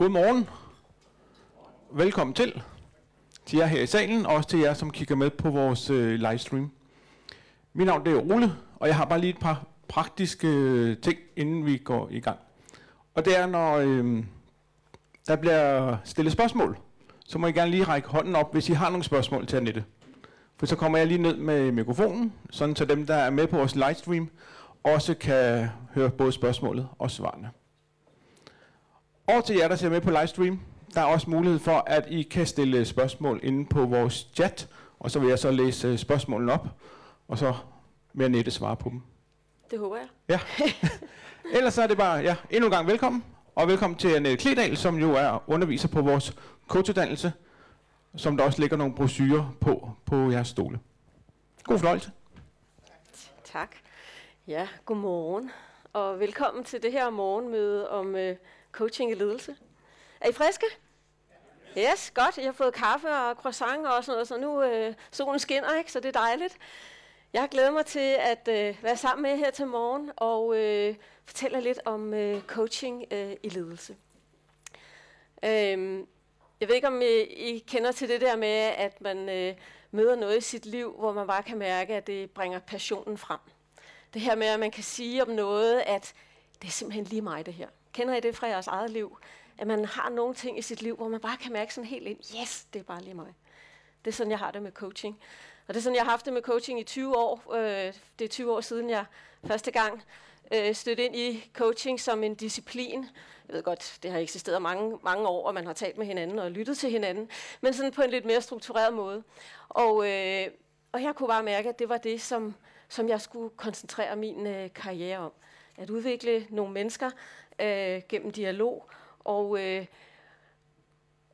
Godmorgen. Velkommen til. Til jer her i salen, og også til jer, som kigger med på vores øh, livestream. Mit navn det er Ole, og jeg har bare lige et par praktiske øh, ting, inden vi går i gang. Og det er, når øh, der bliver stillet spørgsmål, så må I gerne lige række hånden op, hvis I har nogle spørgsmål til Annette. For så kommer jeg lige ned med mikrofonen, sådan så dem, der er med på vores livestream, også kan høre både spørgsmålet og svarene. Og til jer, der ser med på livestream, der er også mulighed for, at I kan stille spørgsmål inde på vores chat, og så vil jeg så læse spørgsmålene op, og så vil Annette svare på dem. Det håber jeg. Ja. Ellers så er det bare, ja, endnu en gang velkommen, og velkommen til Annette Kledal, som jo er underviser på vores coachuddannelse, som der også ligger nogle brochurer på, på jeres stole. God fornøjelse. Tak. Ja, godmorgen, og velkommen til det her morgenmøde om øh, coaching i ledelse. Er I friske? Yes, godt. Jeg har fået kaffe og croissant og sådan noget, så nu øh, solen skinner, ikke? så det er dejligt. Jeg glæder mig til at øh, være sammen med jer her til morgen og øh, fortælle lidt om øh, coaching øh, i ledelse. Øhm, jeg ved ikke, om I, I kender til det der med, at man øh, møder noget i sit liv, hvor man bare kan mærke, at det bringer passionen frem. Det her med, at man kan sige om noget, at det er simpelthen lige mig det her. Kender I det fra jeres eget liv? At man har nogle ting i sit liv, hvor man bare kan mærke sådan helt ind, yes, det er bare lige mig. Det er sådan, jeg har det med coaching. Og det er sådan, jeg har haft det med coaching i 20 år. Øh, det er 20 år siden, jeg første gang øh, stødte ind i coaching som en disciplin. Jeg ved godt, det har eksisteret mange, mange år, og man har talt med hinanden og lyttet til hinanden, men sådan på en lidt mere struktureret måde. Og, øh, og jeg kunne bare mærke, at det var det, som, som jeg skulle koncentrere min øh, karriere om. At udvikle nogle mennesker øh, gennem dialog, og, øh,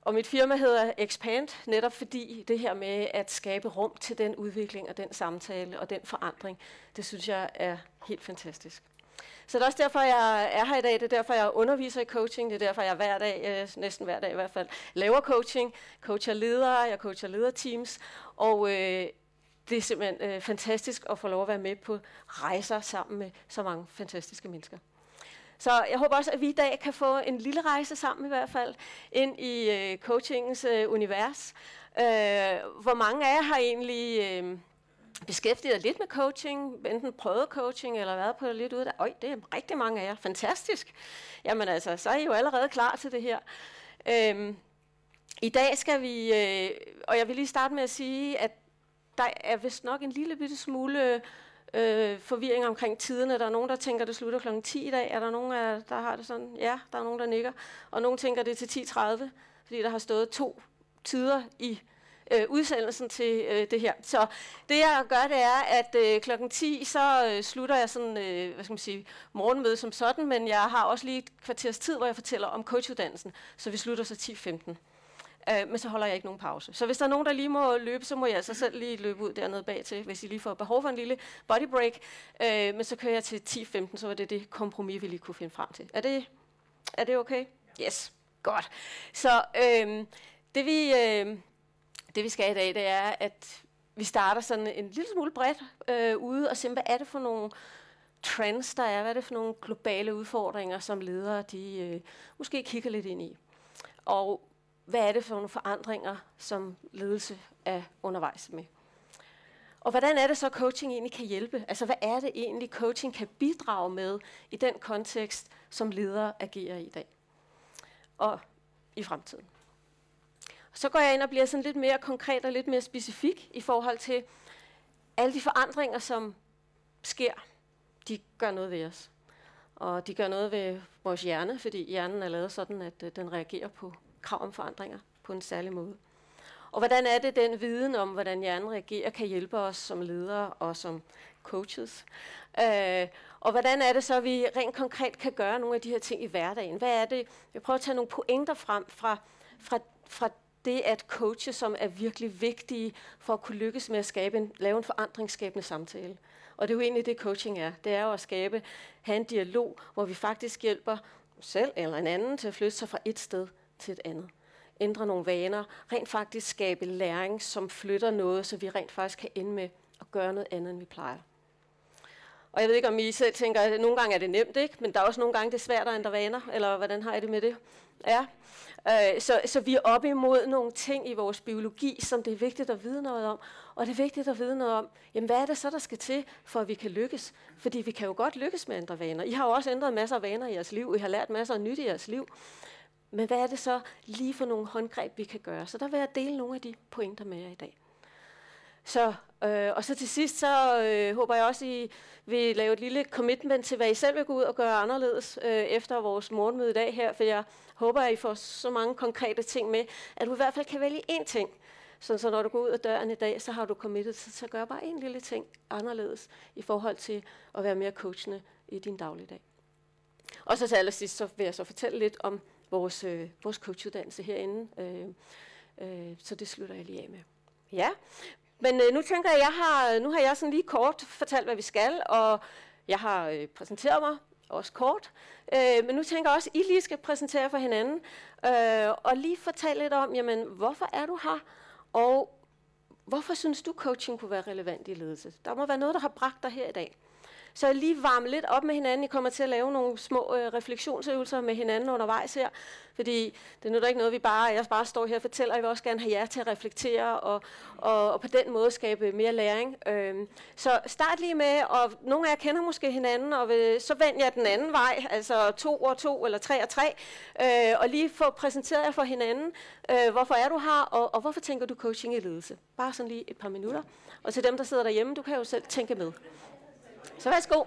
og mit firma hedder Expand, netop fordi det her med at skabe rum til den udvikling og den samtale og den forandring, det synes jeg er helt fantastisk. Så det er også derfor, jeg er her i dag. Det er derfor, jeg underviser i coaching. Det er derfor, jeg hver dag, øh, næsten hver dag i hvert fald, laver coaching. Coacher ledere, jeg coacher lederteams. Og øh, det er simpelthen øh, fantastisk at få lov at være med på rejser sammen med så mange fantastiske mennesker. Så jeg håber også, at vi i dag kan få en lille rejse sammen i hvert fald ind i øh, coachingens øh, univers. Øh, hvor mange af jer har egentlig øh, beskæftiget lidt med coaching, enten prøvet coaching eller været på det lidt ude der? Øj, det er rigtig mange af jer. Fantastisk. Jamen altså, så er I jo allerede klar til det her. Øh, I dag skal vi, øh, og jeg vil lige starte med at sige, at der er vist nok en lille bitte smule øh, øh, forvirring omkring tiderne. Der er nogen, der tænker, at det slutter kl. 10 i dag. Er der nogen, der har det sådan? Ja, der er nogen, der nikker. Og nogen tænker, at det er til 10.30, fordi der har stået to tider i øh, udsendelsen til øh, det her. Så det jeg gør, det er, at øh, klokken 10, så øh, slutter jeg sådan, øh, hvad skal man sige, morgenmøde som sådan, men jeg har også lige et kvarters tid, hvor jeg fortæller om coachuddannelsen, så vi slutter så 10.15. Øh, men så holder jeg ikke nogen pause. Så hvis der er nogen, der lige må løbe, så må jeg altså selv lige løbe ud dernede bag til, hvis I lige får behov for en lille body break. Øh, men så kører jeg til 10-15, så var det det kompromis, vi lige kunne finde frem til. Er det, er det okay? Yes, godt. Så øh, det, vi, øh, det vi skal i dag, det er, at vi starter sådan en lille smule bredt øh, ude og se, hvad er det for nogle trends, der er? Hvad er det for nogle globale udfordringer, som ledere de øh, måske kigger lidt ind i? Og hvad er det for nogle forandringer, som ledelse er undervejs med. Og hvordan er det så, at coaching egentlig kan hjælpe? Altså, hvad er det egentlig, coaching kan bidrage med i den kontekst, som ledere agerer i i dag? Og i fremtiden. Så går jeg ind og bliver sådan lidt mere konkret og lidt mere specifik i forhold til alle de forandringer, som sker. De gør noget ved os. Og de gør noget ved vores hjerne, fordi hjernen er lavet sådan, at øh, den reagerer på krav om forandringer på en særlig måde. Og hvordan er det, den viden om, hvordan hjernen reagerer, kan hjælpe os som ledere og som coaches? Øh, og hvordan er det så, at vi rent konkret kan gøre nogle af de her ting i hverdagen? Hvad er det? Jeg prøver at tage nogle pointer frem fra, fra, fra det at coache, som er virkelig vigtige for at kunne lykkes med at skabe en, lave en forandringsskabende samtale. Og det er jo egentlig det, coaching er. Det er jo at skabe, have en dialog, hvor vi faktisk hjælper selv eller en anden til at flytte sig fra et sted til et andet. Ændre nogle vaner, rent faktisk skabe læring, som flytter noget, så vi rent faktisk kan ende med at gøre noget andet, end vi plejer. Og jeg ved ikke, om I selv tænker, at nogle gange er det nemt, ikke? men der er også nogle gange, det er svært at ændre vaner, eller hvordan har I det med det? Ja. Øh, så, så vi er op imod nogle ting i vores biologi, som det er vigtigt at vide noget om. Og det er vigtigt at vide noget om, jamen hvad er det så, der skal til, for at vi kan lykkes? Fordi vi kan jo godt lykkes med at ændre vaner. I har jo også ændret masser af vaner i jeres liv. I har lært masser af nyt i jeres liv. Men hvad er det så lige for nogle håndgreb, vi kan gøre? Så der vil jeg dele nogle af de pointer med jer i dag. Så, øh, og så til sidst, så øh, håber jeg også, I vil lave et lille commitment til, hvad I selv vil gå ud og gøre anderledes øh, efter vores morgenmøde i dag her, for jeg håber, at I får så mange konkrete ting med, at du i hvert fald kan vælge én ting. Så, så når du går ud af døren i dag, så har du committed til at gøre bare en lille ting anderledes i forhold til at være mere coachende i din dagligdag. Og så til allersidst, så vil jeg så fortælle lidt om vores, øh, vores coachuddannelse herinde. Øh, øh, så det slutter jeg lige af med. Ja, men øh, nu tænker jeg, jeg har, øh, nu har jeg sådan lige kort fortalt, hvad vi skal, og jeg har øh, præsenteret mig også kort. Øh, men nu tænker jeg også, at I lige skal præsentere for hinanden, øh, og lige fortælle lidt om, jamen, hvorfor er du her, og hvorfor synes du, coaching kunne være relevant i ledelse? Der må være noget, der har bragt dig her i dag. Så lige varme lidt op med hinanden. I kommer til at lave nogle små øh, refleksionsøvelser med hinanden undervejs her. Fordi det er nu ikke noget, vi bare, jeg bare står her og fortæller. Jeg vil også gerne have jer til at reflektere og, og, og på den måde skabe mere læring. Øhm, så start lige med, og nogle af jer kender måske hinanden, og vil, så vend jer den anden vej, altså to og to eller tre og tre, øh, og lige få præsenteret jer for hinanden. Øh, hvorfor er du her, og, og hvorfor tænker du coaching i ledelse? Bare sådan lige et par minutter. Og til dem, der sidder derhjemme, du kan jo selv tænke med. Så værsgo.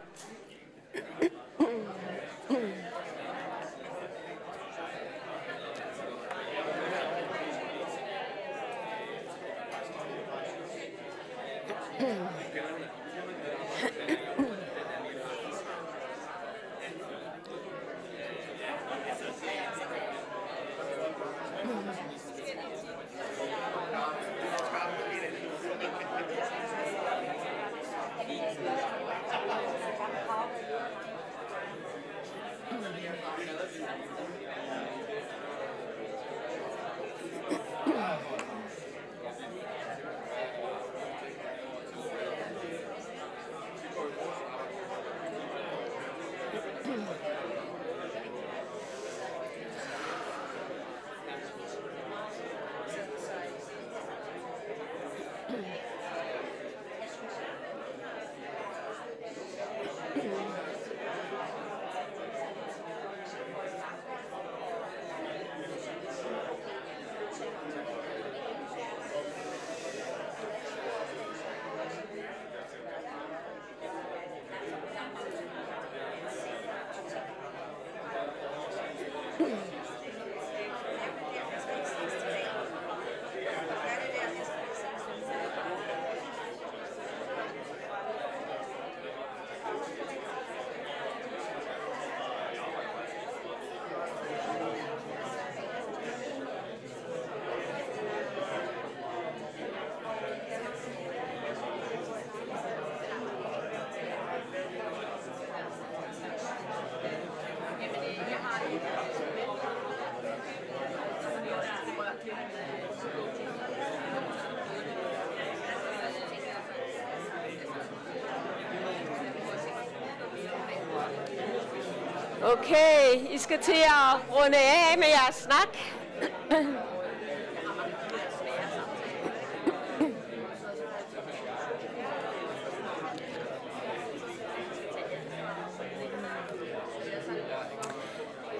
Okay, I skal til at runde af med jeres snak.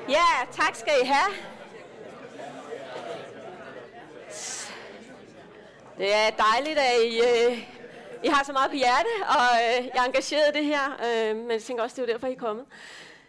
Ja, tak skal I have. Det er dejligt, at I, øh, I har så meget på hjerte, og øh, jeg er engageret i det her, øh, men jeg tænker også, det er derfor, I er kommet.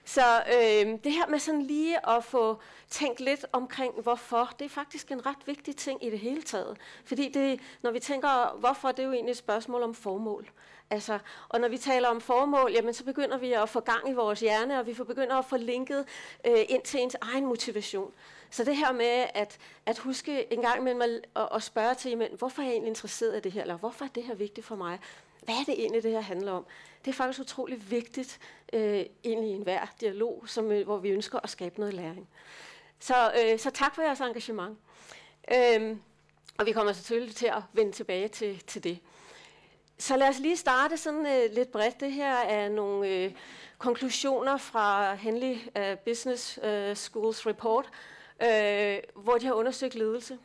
Så øh, det her med sådan lige at få tænkt lidt omkring, hvorfor, det er faktisk en ret vigtig ting i det hele taget. Fordi det, når vi tænker, hvorfor, det er jo egentlig et spørgsmål om formål. Altså, og når vi taler om formål, jamen, så begynder vi at få gang i vores hjerne, og vi får begynder at få linket øh, ind til ens egen motivation. Så det her med at, at huske en gang imellem at, at spørge til, jamen, hvorfor er jeg egentlig interesseret i det her, eller hvorfor er det her vigtigt for mig? Hvad er det egentlig, det her handler om? Det er faktisk utrolig vigtigt øh, ind i enhver dialog, som, øh, hvor vi ønsker at skabe noget læring. Så, øh, så tak for jeres engagement. Øh, og vi kommer selvfølgelig til at vende tilbage til, til det. så lad os lige starte sådan øh, lidt bredt. Det her er nogle øh, konklusioner fra Henley uh, Business uh, Schools report, øh, hvor de har undersøgt ledelse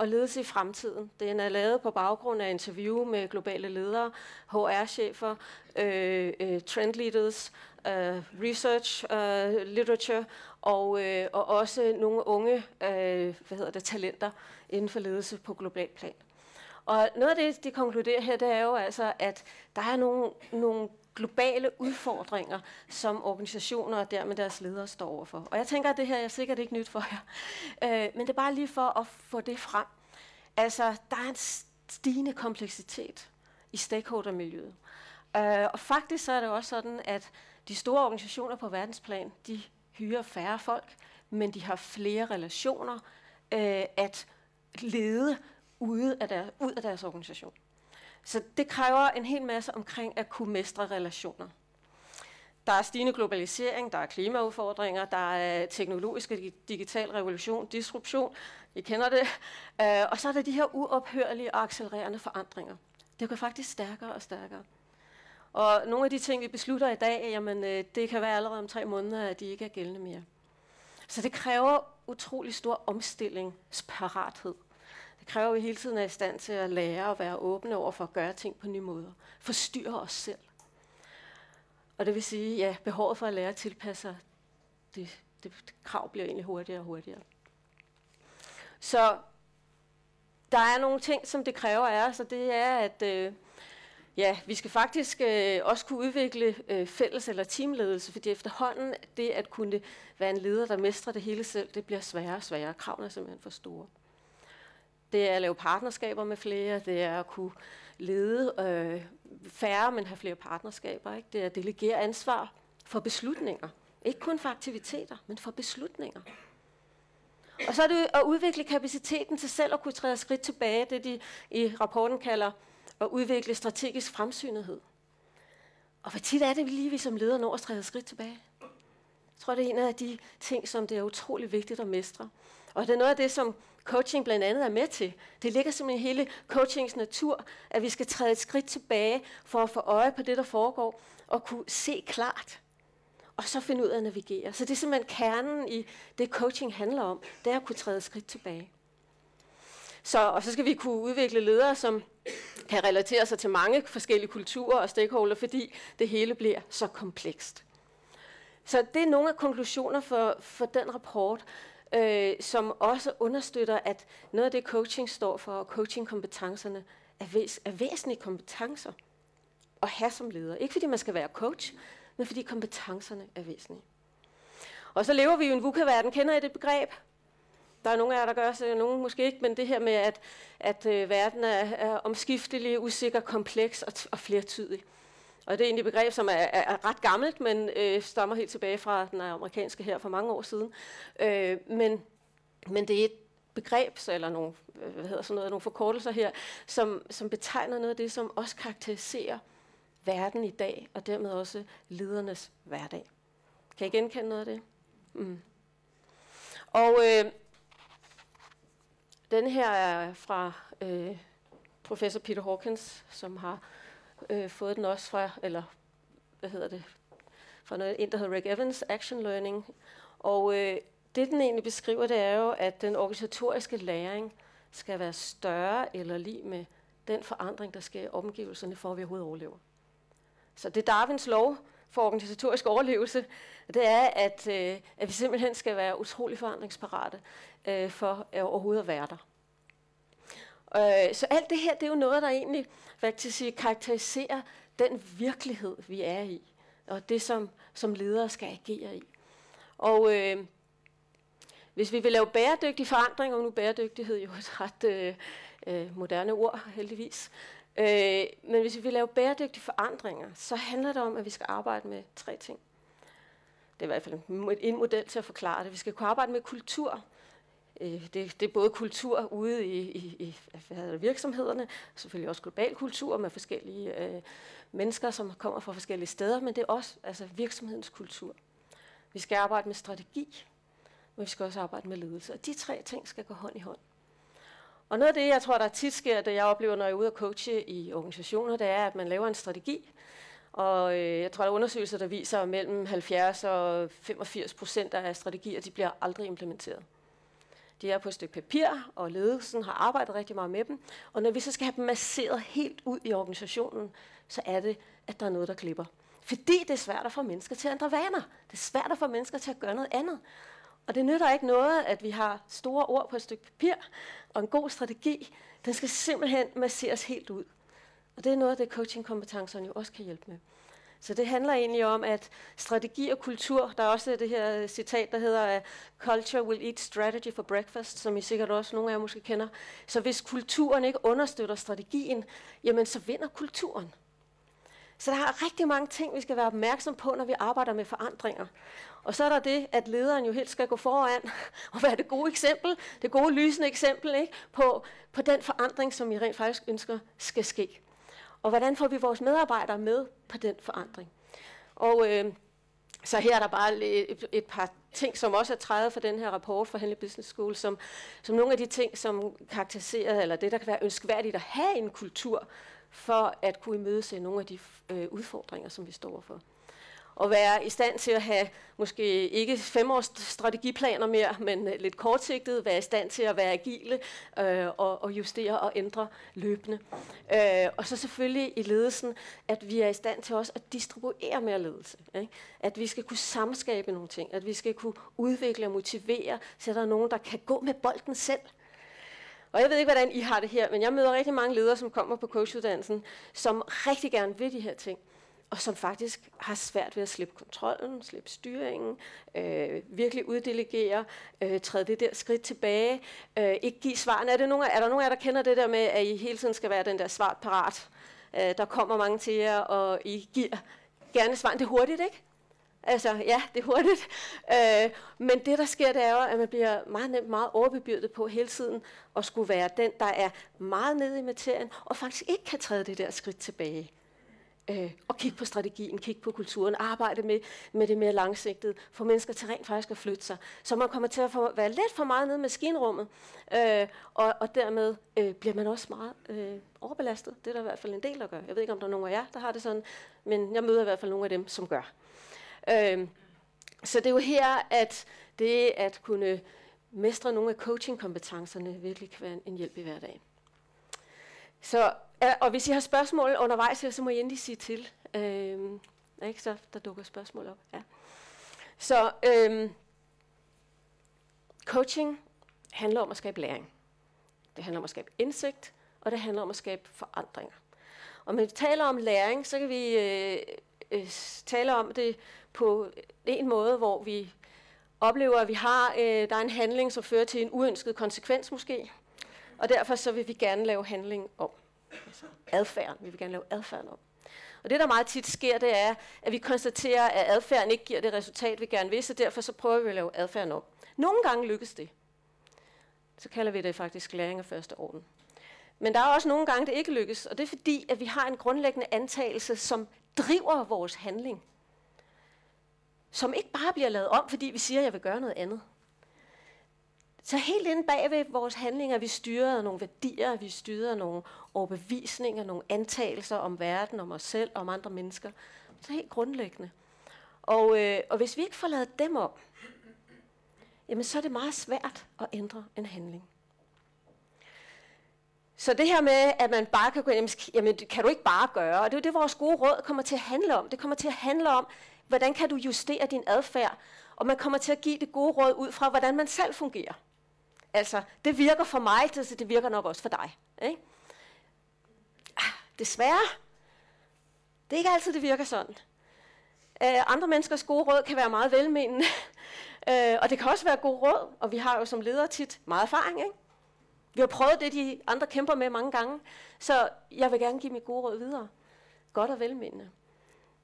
og ledelse i fremtiden. Den er lavet på baggrund af interview med globale ledere, HR-chefer, øh, øh, trend leaders, øh, research øh, literature og, øh, og også nogle unge øh, hvad hedder det, talenter inden for ledelse på global plan. Og noget af det, de konkluderer her, det er jo altså, at der er nogle, nogle globale udfordringer, som organisationer og dermed deres ledere står overfor. Og jeg tænker, at det her er sikkert ikke nyt for jer. Øh, men det er bare lige for at få det frem. Altså, der er en stigende kompleksitet i stakeholdermiljøet. Øh, og faktisk så er det også sådan, at de store organisationer på verdensplan, de hyrer færre folk, men de har flere relationer øh, at lede ude af der, ud af deres organisation. Så det kræver en hel masse omkring at kunne mestre relationer. Der er stigende globalisering, der er klimaudfordringer, der er teknologisk og digital revolution, disruption, I kender det. Øh, og så er der de her uophørlige og accelererende forandringer. Det går faktisk stærkere og stærkere. Og nogle af de ting, vi beslutter i dag, jamen, øh, det kan være allerede om tre måneder, at de ikke er gældende mere. Så det kræver utrolig stor omstillingsparathed. Kræver, at vi hele tiden er i stand til at lære og være åbne over for at gøre ting på nye måder. Forstyrre os selv. Og det vil sige, ja, behovet for at lære at tilpasse sig, det, det, det krav bliver egentlig hurtigere og hurtigere. Så der er nogle ting, som det kræver af os, og det er, at øh, ja, vi skal faktisk øh, også kunne udvikle øh, fælles- eller teamledelse, fordi efterhånden det at kunne være en leder, der mestrer det hele selv, det bliver sværere og sværere. Kravene er simpelthen for store. Det er at lave partnerskaber med flere, det er at kunne lede øh, færre, men have flere partnerskaber. Ikke? Det er at delegere ansvar for beslutninger. Ikke kun for aktiviteter, men for beslutninger. Og så er det at udvikle kapaciteten til selv at kunne træde skridt tilbage, det de i rapporten kalder at udvikle strategisk fremsynethed. Og hvor tit er det, lige vi som leder når at træde skridt tilbage? Jeg tror, det er en af de ting, som det er utrolig vigtigt at mestre. Og det er noget af det, som coaching blandt andet er med til. Det ligger simpelthen i hele coachings natur, at vi skal træde et skridt tilbage for at få øje på det, der foregår, og kunne se klart, og så finde ud af at navigere. Så det er simpelthen kernen i det, coaching handler om, det er at kunne træde et skridt tilbage. Så, og så skal vi kunne udvikle ledere, som kan relatere sig til mange forskellige kulturer og stakeholder, fordi det hele bliver så komplekst. Så det er nogle af konklusioner for, for den rapport, øh, som også understøtter, at noget af det coaching står for, og coachingkompetencerne, er, væs- er væsentlige kompetencer at have som leder. Ikke fordi man skal være coach, men fordi kompetencerne er væsentlige. Og så lever vi jo i en VUCA-verden. Kender I det begreb? Der er nogle af jer, der gør sig, nogle måske ikke, men det her med, at, at øh, verden er, er omskiftelig, usikker, kompleks og, og flertydig. Og det er egentlig et begreb, som er, er, er ret gammelt, men øh, stammer helt tilbage fra den amerikanske her for mange år siden. Øh, men, men det er et begreb, så, eller nogle, øh, hvad hedder sådan noget, nogle forkortelser her, som, som betegner noget af det, som også karakteriserer verden i dag, og dermed også ledernes hverdag. Kan I genkende noget af det? Mm. Og øh, den her er fra øh, professor Peter Hawkins, som har øh, fået den også fra, eller hvad hedder det, fra noget, en, der hedder Rick Evans, Action Learning. Og øh, det, den egentlig beskriver, det er jo, at den organisatoriske læring skal være større eller lige med den forandring, der sker i omgivelserne, for at vi overhovedet overlever. Så det er Darwins lov for organisatorisk overlevelse, det er, at, øh, at vi simpelthen skal være utrolig forandringsparate øh, for at overhovedet at være der. Øh, så alt det her, det er jo noget, der egentlig faktisk sige, karakteriserer den virkelighed, vi er i, og det, som, som ledere skal agere i. Og øh, hvis vi vil lave bæredygtig forandring, og nu bæredygtighed er jo et ret øh, øh, moderne ord, heldigvis, øh, men hvis vi vil lave bæredygtige forandringer, så handler det om, at vi skal arbejde med tre ting. Det er i hvert fald en model til at forklare det. Vi skal kunne arbejde med kultur, Øh, det, det er både kultur ude i, i, i hvad hedder det, virksomhederne, selvfølgelig også global kultur med forskellige øh, mennesker, som kommer fra forskellige steder, men det er også altså, virksomhedens kultur. Vi skal arbejde med strategi, men vi skal også arbejde med ledelse. Og de tre ting skal gå hånd i hånd. Og noget af det, jeg tror, der tit sker, det jeg oplever, når jeg er ude og coache i organisationer, det er, at man laver en strategi. Og øh, jeg tror, der er undersøgelser, der viser, at mellem 70 og 85 procent af strategier, de bliver aldrig implementeret. De er på et stykke papir, og ledelsen har arbejdet rigtig meget med dem. Og når vi så skal have dem masseret helt ud i organisationen, så er det, at der er noget, der klipper. Fordi det er svært at få mennesker til at ændre vaner. Det er svært at få mennesker til at gøre noget andet. Og det nytter ikke noget, at vi har store ord på et stykke papir og en god strategi. Den skal simpelthen masseres helt ud. Og det er noget af det, coachingkompetencerne jo også kan hjælpe med. Så det handler egentlig om, at strategi og kultur, der er også det her citat, der hedder, culture will eat strategy for breakfast, som I sikkert også nogle af jer måske kender. Så hvis kulturen ikke understøtter strategien, jamen så vinder kulturen. Så der er rigtig mange ting, vi skal være opmærksom på, når vi arbejder med forandringer. Og så er der det, at lederen jo helt skal gå foran og være det gode eksempel, det gode lysende eksempel ikke? På, på den forandring, som I rent faktisk ønsker skal ske. Og hvordan får vi vores medarbejdere med på den forandring? Og øh, så her er der bare et, et par ting, som også er træet for den her rapport fra Henley Business School, som, som nogle af de ting, som karakteriserer, eller det, der kan være ønskværdigt at have en kultur, for at kunne imødese nogle af de øh, udfordringer, som vi står for at være i stand til at have måske ikke femårs strategiplaner mere, men øh, lidt kortsigtet, være i stand til at være agile øh, og, og justere og ændre løbende. Øh, og så selvfølgelig i ledelsen, at vi er i stand til også at distribuere mere ledelse. Ikke? At vi skal kunne samskabe nogle ting, at vi skal kunne udvikle og motivere, så der er nogen, der kan gå med bolden selv. Og jeg ved ikke, hvordan I har det her, men jeg møder rigtig mange ledere, som kommer på coachuddannelsen, som rigtig gerne vil de her ting og som faktisk har svært ved at slippe kontrollen, slippe styringen, øh, virkelig uddelegere, øh, træde det der skridt tilbage, øh, ikke give svarene. Er, det nogen, er der nogen af jer, der kender det der med, at I hele tiden skal være den der svart parat? Øh, der kommer mange til jer, og I giver gerne svaren. Det er hurtigt, ikke? Altså, ja, det er hurtigt. Øh, men det, der sker, det er jo, at man bliver meget nemt meget overbebyrdet på hele tiden at skulle være den, der er meget nede i materien, og faktisk ikke kan træde det der skridt tilbage øh, og kigge på strategien, kigge på kulturen, arbejde med, med det mere langsigtede, få mennesker til rent faktisk at flytte sig. Så man kommer til at få, være lidt for meget nede i maskinrummet, øh, og, og dermed øh, bliver man også meget øh, overbelastet. Det er der i hvert fald en del, der gør. Jeg ved ikke, om der er nogen af jer, der har det sådan, men jeg møder i hvert fald nogle af dem, som gør. Øh, så det er jo her, at det at kunne mestre nogle af coaching-kompetencerne virkelig kan være en hjælp i hverdagen. Så Ja, og hvis I har spørgsmål undervejs, så må I endelig sige til. Øhm, ikke? Så der dukker spørgsmål op. Ja. Så øhm, coaching handler om at skabe læring. Det handler om at skabe indsigt, og det handler om at skabe forandringer. Og når vi taler om læring, så kan vi øh, øh, tale om det på en måde, hvor vi oplever, at vi har, øh, der er en handling, som fører til en uønsket konsekvens måske, og derfor så vil vi gerne lave handling om. Altså adfærden. Vi vil gerne lave adfærden om. Og det, der meget tit sker, det er, at vi konstaterer, at adfærden ikke giver det resultat, vi gerne vil, så derfor så prøver vi at lave adfærden om. Nogle gange lykkes det. Så kalder vi det faktisk læring af første orden. Men der er også nogle gange, det ikke lykkes, og det er fordi, at vi har en grundlæggende antagelse, som driver vores handling. Som ikke bare bliver lavet om, fordi vi siger, at jeg vil gøre noget andet. Så helt inde bag ved vores handlinger, vi styrer nogle værdier, vi styrer nogle overbevisninger, nogle antagelser om verden, om os selv, om andre mennesker. Så helt grundlæggende. Og, øh, og hvis vi ikke får lavet dem op, jamen så er det meget svært at ændre en handling. Så det her med, at man bare kan gå jamen, jamen kan du ikke bare gøre, og det er jo det, vores gode råd kommer til at handle om. Det kommer til at handle om, hvordan kan du justere din adfærd, og man kommer til at give det gode råd ud fra, hvordan man selv fungerer. Altså, det virker for mig, så det virker nok også for dig. Ikke? Ah, desværre, det er ikke altid, det virker sådan. Uh, andre menneskers gode råd kan være meget velmenende, uh, og det kan også være gode råd, og vi har jo som ledere tit meget erfaring. Ikke? Vi har prøvet det, de andre kæmper med mange gange, så jeg vil gerne give mit gode råd videre. Godt og velmenende.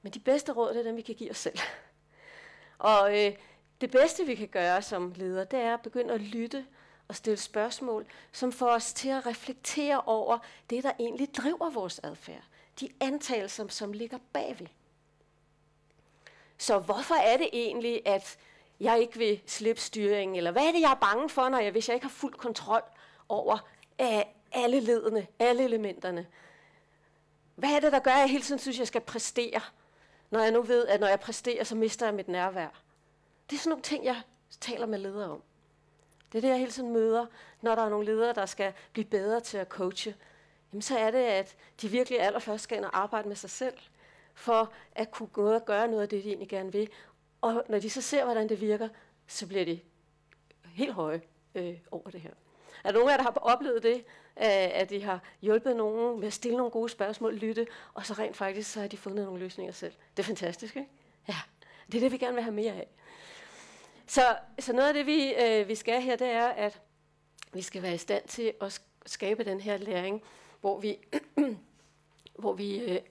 Men de bedste råd, det er dem, vi kan give os selv. Og øh, det bedste, vi kan gøre som leder, det er at begynde at lytte og stille spørgsmål, som får os til at reflektere over det, der egentlig driver vores adfærd. De antagelser, som ligger bagved. Så hvorfor er det egentlig, at jeg ikke vil slippe styringen? Eller hvad er det, jeg er bange for, når jeg, hvis jeg ikke har fuld kontrol over af alle ledene, alle elementerne. Hvad er det, der gør, at jeg hele tiden synes, jeg skal præstere, når jeg nu ved, at når jeg præsterer, så mister jeg mit nærvær? Det er sådan nogle ting, jeg taler med ledere om. Det er det, jeg hele tiden møder, når der er nogle ledere, der skal blive bedre til at coache. Jamen, så er det, at de virkelig allerførst skal ind og arbejde med sig selv, for at kunne gå og gøre noget af det, de egentlig gerne vil. Og når de så ser, hvordan det virker, så bliver de helt høje øh, over det her. Er der nogen af jer, der har oplevet det, at de har hjulpet nogen med at stille nogle gode spørgsmål, lytte, og så rent faktisk så har de fundet nogle løsninger selv? Det er fantastisk, ikke? Ja, det er det, vi gerne vil have mere af. Så, så noget af det, vi, øh, vi skal her, det er, at vi skal være i stand til at skabe den her læring, hvor vi, hvor vi, øh,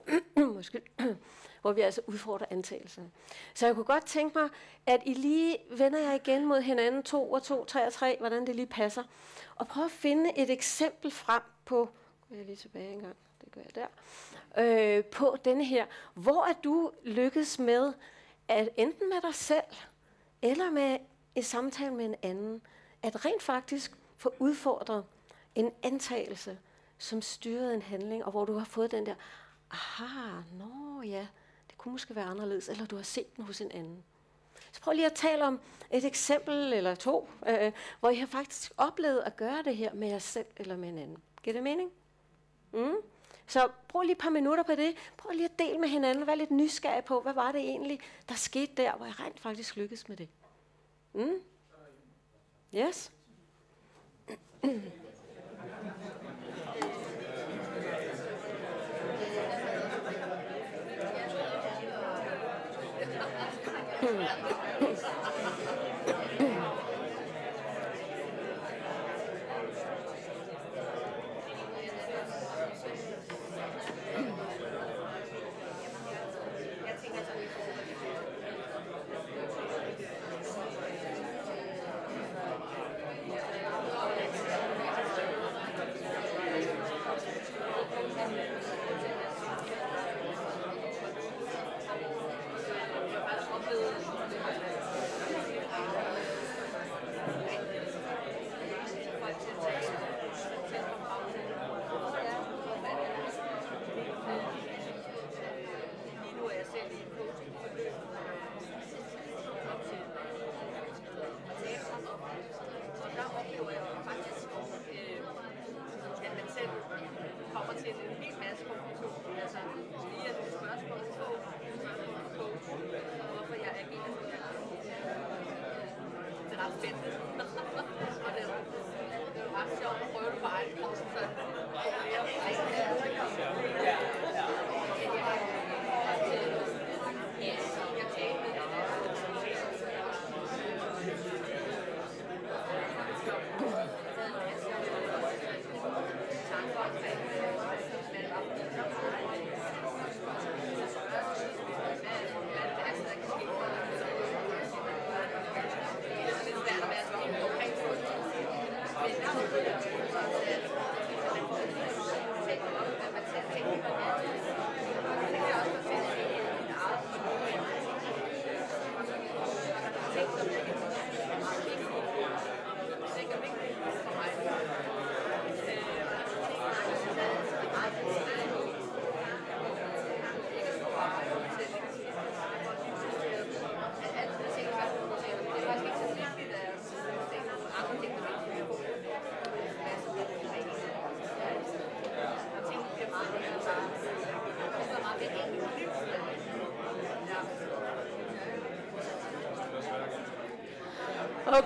måske, hvor vi altså udfordrer antagelserne. Så jeg kunne godt tænke mig, at I lige vender jer igen mod hinanden, to og to, tre og tre, hvordan det lige passer, og prøv at finde et eksempel frem på, jeg lige tilbage en gang, det gør jeg der, øh, på denne her, hvor er du lykkedes med, at enten med dig selv, eller med en samtale med en anden, at rent faktisk få udfordret en antagelse, som styrede en handling, og hvor du har fået den der, aha, nå ja, det kunne måske være anderledes, eller du har set den hos en anden. Så prøv lige at tale om et eksempel eller to, øh, hvor I har faktisk oplevet at gøre det her med jer selv eller med en anden. Giver det mening? Mm? Så brug lige et par minutter på det. Prøv lige at dele med hinanden. Vær lidt nysgerrig på, hvad var det egentlig, der skete der, hvor jeg rent faktisk lykkedes med det. Mm? Yes?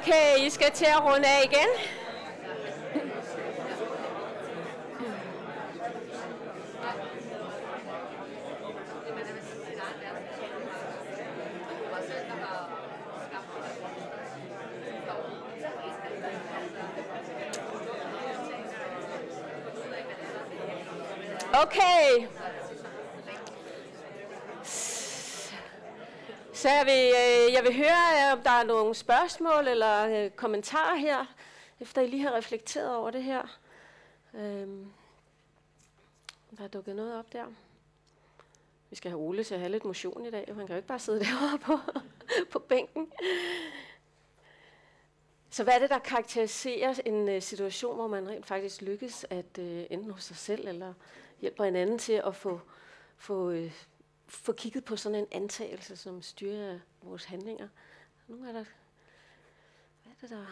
Okay, I skal til at runde af igen. Okay. Så jeg vil, øh, jeg vil høre, om der er nogle spørgsmål eller øh, kommentarer her, efter I lige har reflekteret over det her. Øhm, der er dukket noget op der. Vi skal have Ole til at have lidt motion i dag. Han kan jo ikke bare sidde derovre på, på bænken. Så hvad er det, der karakteriserer en øh, situation, hvor man rent faktisk lykkes at øh, enten hos sig selv eller hjælper en anden til at få, få, øh, få kigget på sådan en antagelse, som styrer vores handlinger? Nu er der... Hvad er det, der...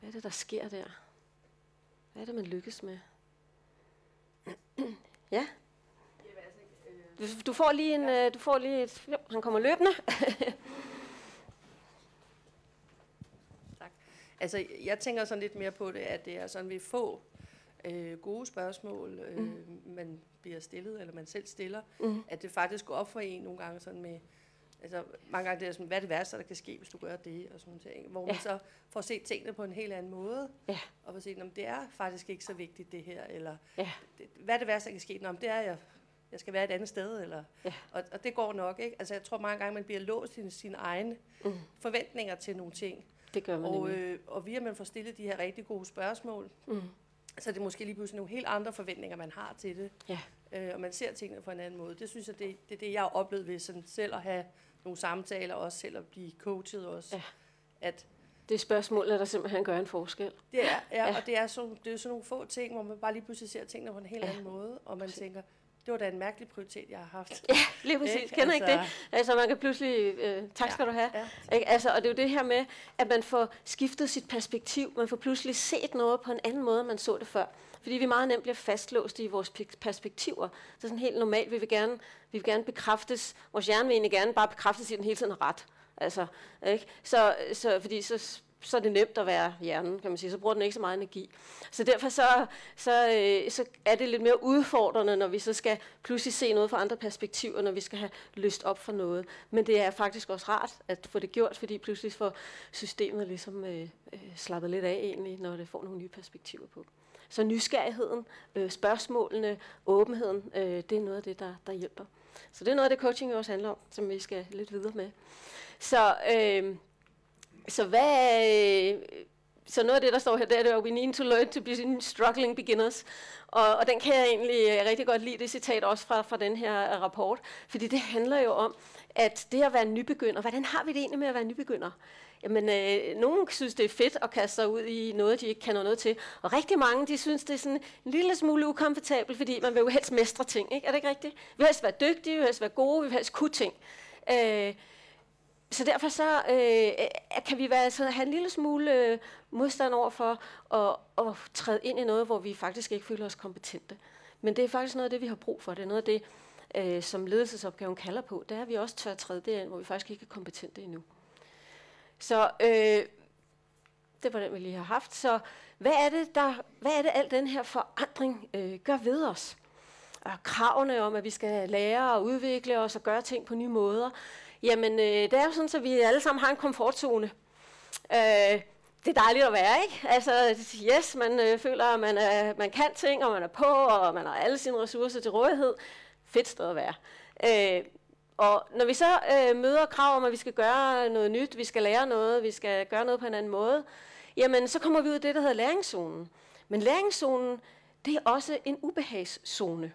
Hvad er det, der sker der? Hvad er det, man lykkes med? ja? Du, du får lige en, ja. du får lige et, jo, han kommer løbende. tak. Altså, jeg tænker sådan lidt mere på det, at det er sådan, vi får øh, gode spørgsmål, øh, mm. man bliver stillet, eller man selv stiller, mm. at det faktisk går op for en nogle gange sådan med, altså mange gange det er sådan, hvad er det værste, der kan ske, hvis du gør det, og sådan ting, hvor ja. man så får set tingene på en helt anden måde, ja. og får set, om det er faktisk ikke så vigtigt det her, eller ja. hvad er det værste, der kan ske, Nå, det er, jeg, jeg skal være et andet sted, eller, ja. og, og det går nok, ikke? Altså jeg tror mange gange, man bliver låst i sine egne mm. forventninger til nogle ting, det gør man og, øh, og via man får stillet de her rigtig gode spørgsmål, mm. så er det måske lige pludselig nogle helt andre forventninger, man har til det. Ja. Øh, og man ser tingene på en anden måde. Det synes jeg, det, det er det, jeg har oplevet ved sådan selv at have nogle samtaler, også selv at blive coachet også. Ja. At det er spørgsmål, der simpelthen gør en forskel. Det er, ja, ja. og det er, så, det er sådan nogle få ting, hvor man bare lige pludselig ser tingene på en helt ja. anden måde, og man tænker, det var da en mærkelig prioritet, jeg har haft. Ja, lige præcis. Ikke? Kender altså, ikke det? Altså, man kan pludselig... Øh, tak ja, skal du have. Ja. Ikke? Altså, og det er jo det her med, at man får skiftet sit perspektiv. Man får pludselig set noget på en anden måde, end man så det før. Fordi vi meget nemt bliver fastlåst i vores perspektiver. Det er sådan helt normalt. Vi vil gerne, vi vil gerne bekræftes. Vores hjerne vil egentlig gerne bare bekræftes i, den hele tiden ret. Altså, ikke? Så, så, fordi så så er det nemt at være hjernen, kan man sige. Så bruger den ikke så meget energi. Så derfor så, så, øh, så er det lidt mere udfordrende, når vi så skal pludselig se noget fra andre perspektiver, når vi skal have lyst op for noget. Men det er faktisk også rart at få det gjort, fordi pludselig får systemet ligesom øh, øh, slappet lidt af egentlig, når det får nogle nye perspektiver på. Så nysgerrigheden, øh, spørgsmålene, åbenheden, øh, det er noget af det, der, der hjælper. Så det er noget af det, coaching også handler om, som vi skal lidt videre med. Så... Øh, så hvad... Øh, så noget af det, der står her, det er, we need to learn to be struggling beginners. Og, og den kan jeg egentlig øh, rigtig godt lide, det citat også fra, fra den her øh, rapport. Fordi det handler jo om, at det at være nybegynder, hvordan har vi det egentlig med at være nybegynder? Jamen, øh, nogen synes, det er fedt at kaste sig ud i noget, de ikke kan noget til. Og rigtig mange, de synes, det er sådan en lille smule ukomfortabelt, fordi man vil jo helst mestre ting, ikke? Er det ikke rigtigt? Vi vil helst være dygtige, vi vil helst være gode, vi vil helst kunne ting. Øh, så derfor så øh, øh kan vi være, så have en lille smule øh, modstand over for at, at træde ind i noget, hvor vi faktisk ikke føler os kompetente. Men det er faktisk noget af det, vi har brug for. Det er noget af det, øh, som ledelsesopgaven kalder på. Det er, at vi også tør træde derind, hvor vi faktisk ikke er kompetente endnu. Så øh, det var den, vi lige har haft. Så hvad er det, der, hvad er det al den her forandring øh, gør ved os? Og kravene om, at vi skal lære og udvikle os og gøre ting på nye måder, Jamen, øh, det er jo sådan, at vi alle sammen har en komfortzone. Øh, det er dejligt at være, ikke? Altså, yes, man øh, føler, at man, er, man kan ting, og man er på, og man har alle sine ressourcer til rådighed. Fedt sted at være. Øh, og når vi så øh, møder krav om, at vi skal gøre noget nyt, vi skal lære noget, vi skal gøre noget på en anden måde, jamen så kommer vi ud af det, der hedder læringszonen. Men læringszonen, det er også en ubehagszone.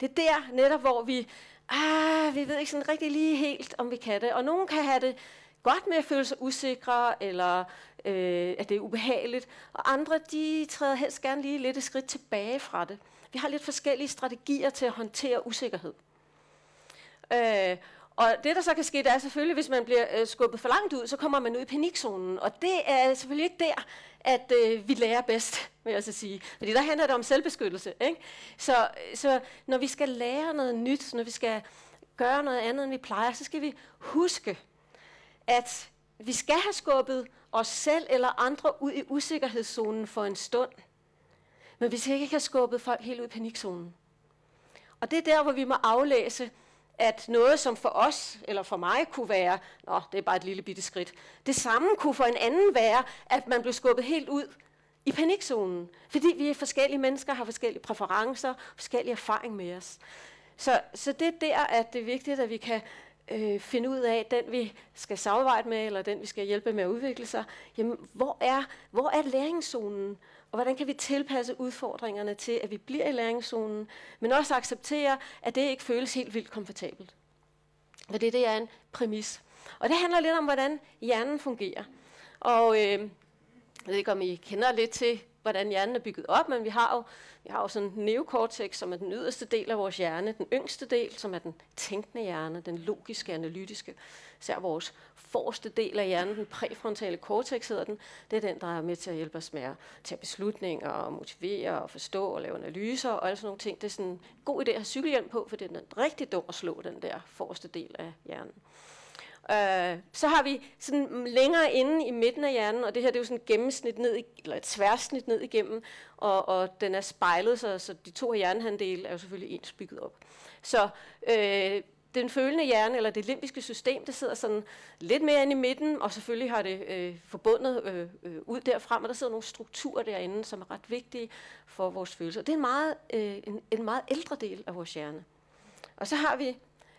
Det er der netop, hvor vi ah, vi ved ikke sådan rigtig lige helt, om vi kan det. Og nogen kan have det godt med at føle sig usikre, eller øh, at det er ubehageligt. Og andre, de træder helst gerne lige lidt et skridt tilbage fra det. Vi har lidt forskellige strategier til at håndtere usikkerhed. Øh, og det, der så kan ske, det er selvfølgelig, hvis man bliver øh, skubbet for langt ud, så kommer man ud i panikzonen. Og det er selvfølgelig ikke der, at øh, vi lærer bedst, vil jeg så sige. Fordi der handler det om selvbeskyttelse. Ikke? Så, så når vi skal lære noget nyt, når vi skal gøre noget andet, end vi plejer, så skal vi huske, at vi skal have skubbet os selv eller andre ud i usikkerhedszonen for en stund. Men vi skal ikke have skubbet folk helt ud i panikzonen. Og det er der, hvor vi må aflæse, at noget, som for os eller for mig kunne være, nå, det er bare et lille bitte skridt, det samme kunne for en anden være, at man blev skubbet helt ud i panikzonen. Fordi vi er forskellige mennesker, har forskellige præferencer, forskellige erfaring med os. Så, så det er der, at det er vigtigt, at vi kan øh, finde ud af, den vi skal samarbejde med, eller den vi skal hjælpe med at udvikle sig, jamen, hvor er, hvor er læringszonen? Og hvordan kan vi tilpasse udfordringerne til, at vi bliver i læringszonen, men også acceptere, at det ikke føles helt vildt komfortabelt. For det, det er en præmis. Og det handler lidt om, hvordan hjernen fungerer. Og øh, jeg ved ikke, om I kender lidt til, hvordan hjernen er bygget op, men vi har jo, vi har jo sådan neokortex, som er den yderste del af vores hjerne, den yngste del, som er den tænkende hjerne, den logiske, analytiske. især vores forreste del af hjernen, den præfrontale cortex hedder den, det er den, der er med til at hjælpe os med at tage beslutninger og motivere og forstå og lave analyser og alle sådan nogle ting. Det er sådan en god idé at have cykelhjelm på, for det er rigtig dumt at slå den der forreste del af hjernen. Øh, så har vi sådan længere inde i midten af hjernen, og det her det er jo sådan et gennemsnit ned, i, eller et tværsnit ned igennem, og, og den er spejlet, så, så de to hjernehandele er jo selvfølgelig ens bygget op. Så øh, den følende hjerne, eller det limbiske system, det sidder sådan lidt mere inde i midten, og selvfølgelig har det øh, forbundet øh, øh, ud derfra, og der sidder nogle strukturer derinde, som er ret vigtige for vores følelser. Det er en meget, øh, en, en meget ældre del af vores hjerne. Og så har vi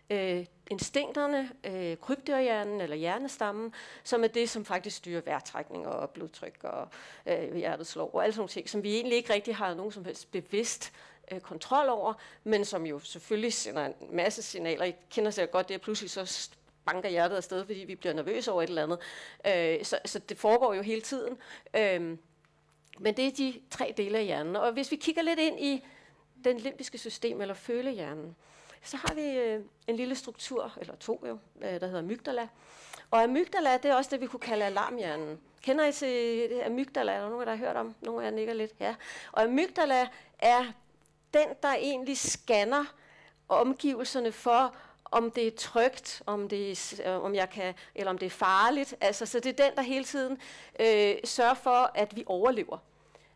øh, instinkterne, øh, krybdyrhjernen eller hjernestammen, som er det, som faktisk styrer vejrtrækning og blodtryk og øh, hjertets slår og alle sådan nogle ting, som vi egentlig ikke rigtig har nogen som helst bevidst øh, kontrol over, men som jo selvfølgelig sender en masse signaler. I kender sig godt det, at pludselig så banker hjertet afsted, fordi vi bliver nervøse over et eller andet. Øh, så, så det foregår jo hele tiden. Øh, men det er de tre dele af hjernen. Og hvis vi kigger lidt ind i den limbiske system, eller følehjernen, så har vi øh, en lille struktur, eller to jo, øh, der hedder amygdala. Og amygdala, det er også det, vi kunne kalde alarmhjernen. Kender I til amygdala? Er der nogen, der har hørt om? Nogle af jer nikker lidt. Ja. Og amygdala er den, der egentlig scanner omgivelserne for, om det er trygt, om, det er, øh, om jeg kan, eller om det er farligt. Altså, så det er den, der hele tiden øh, sørger for, at vi overlever.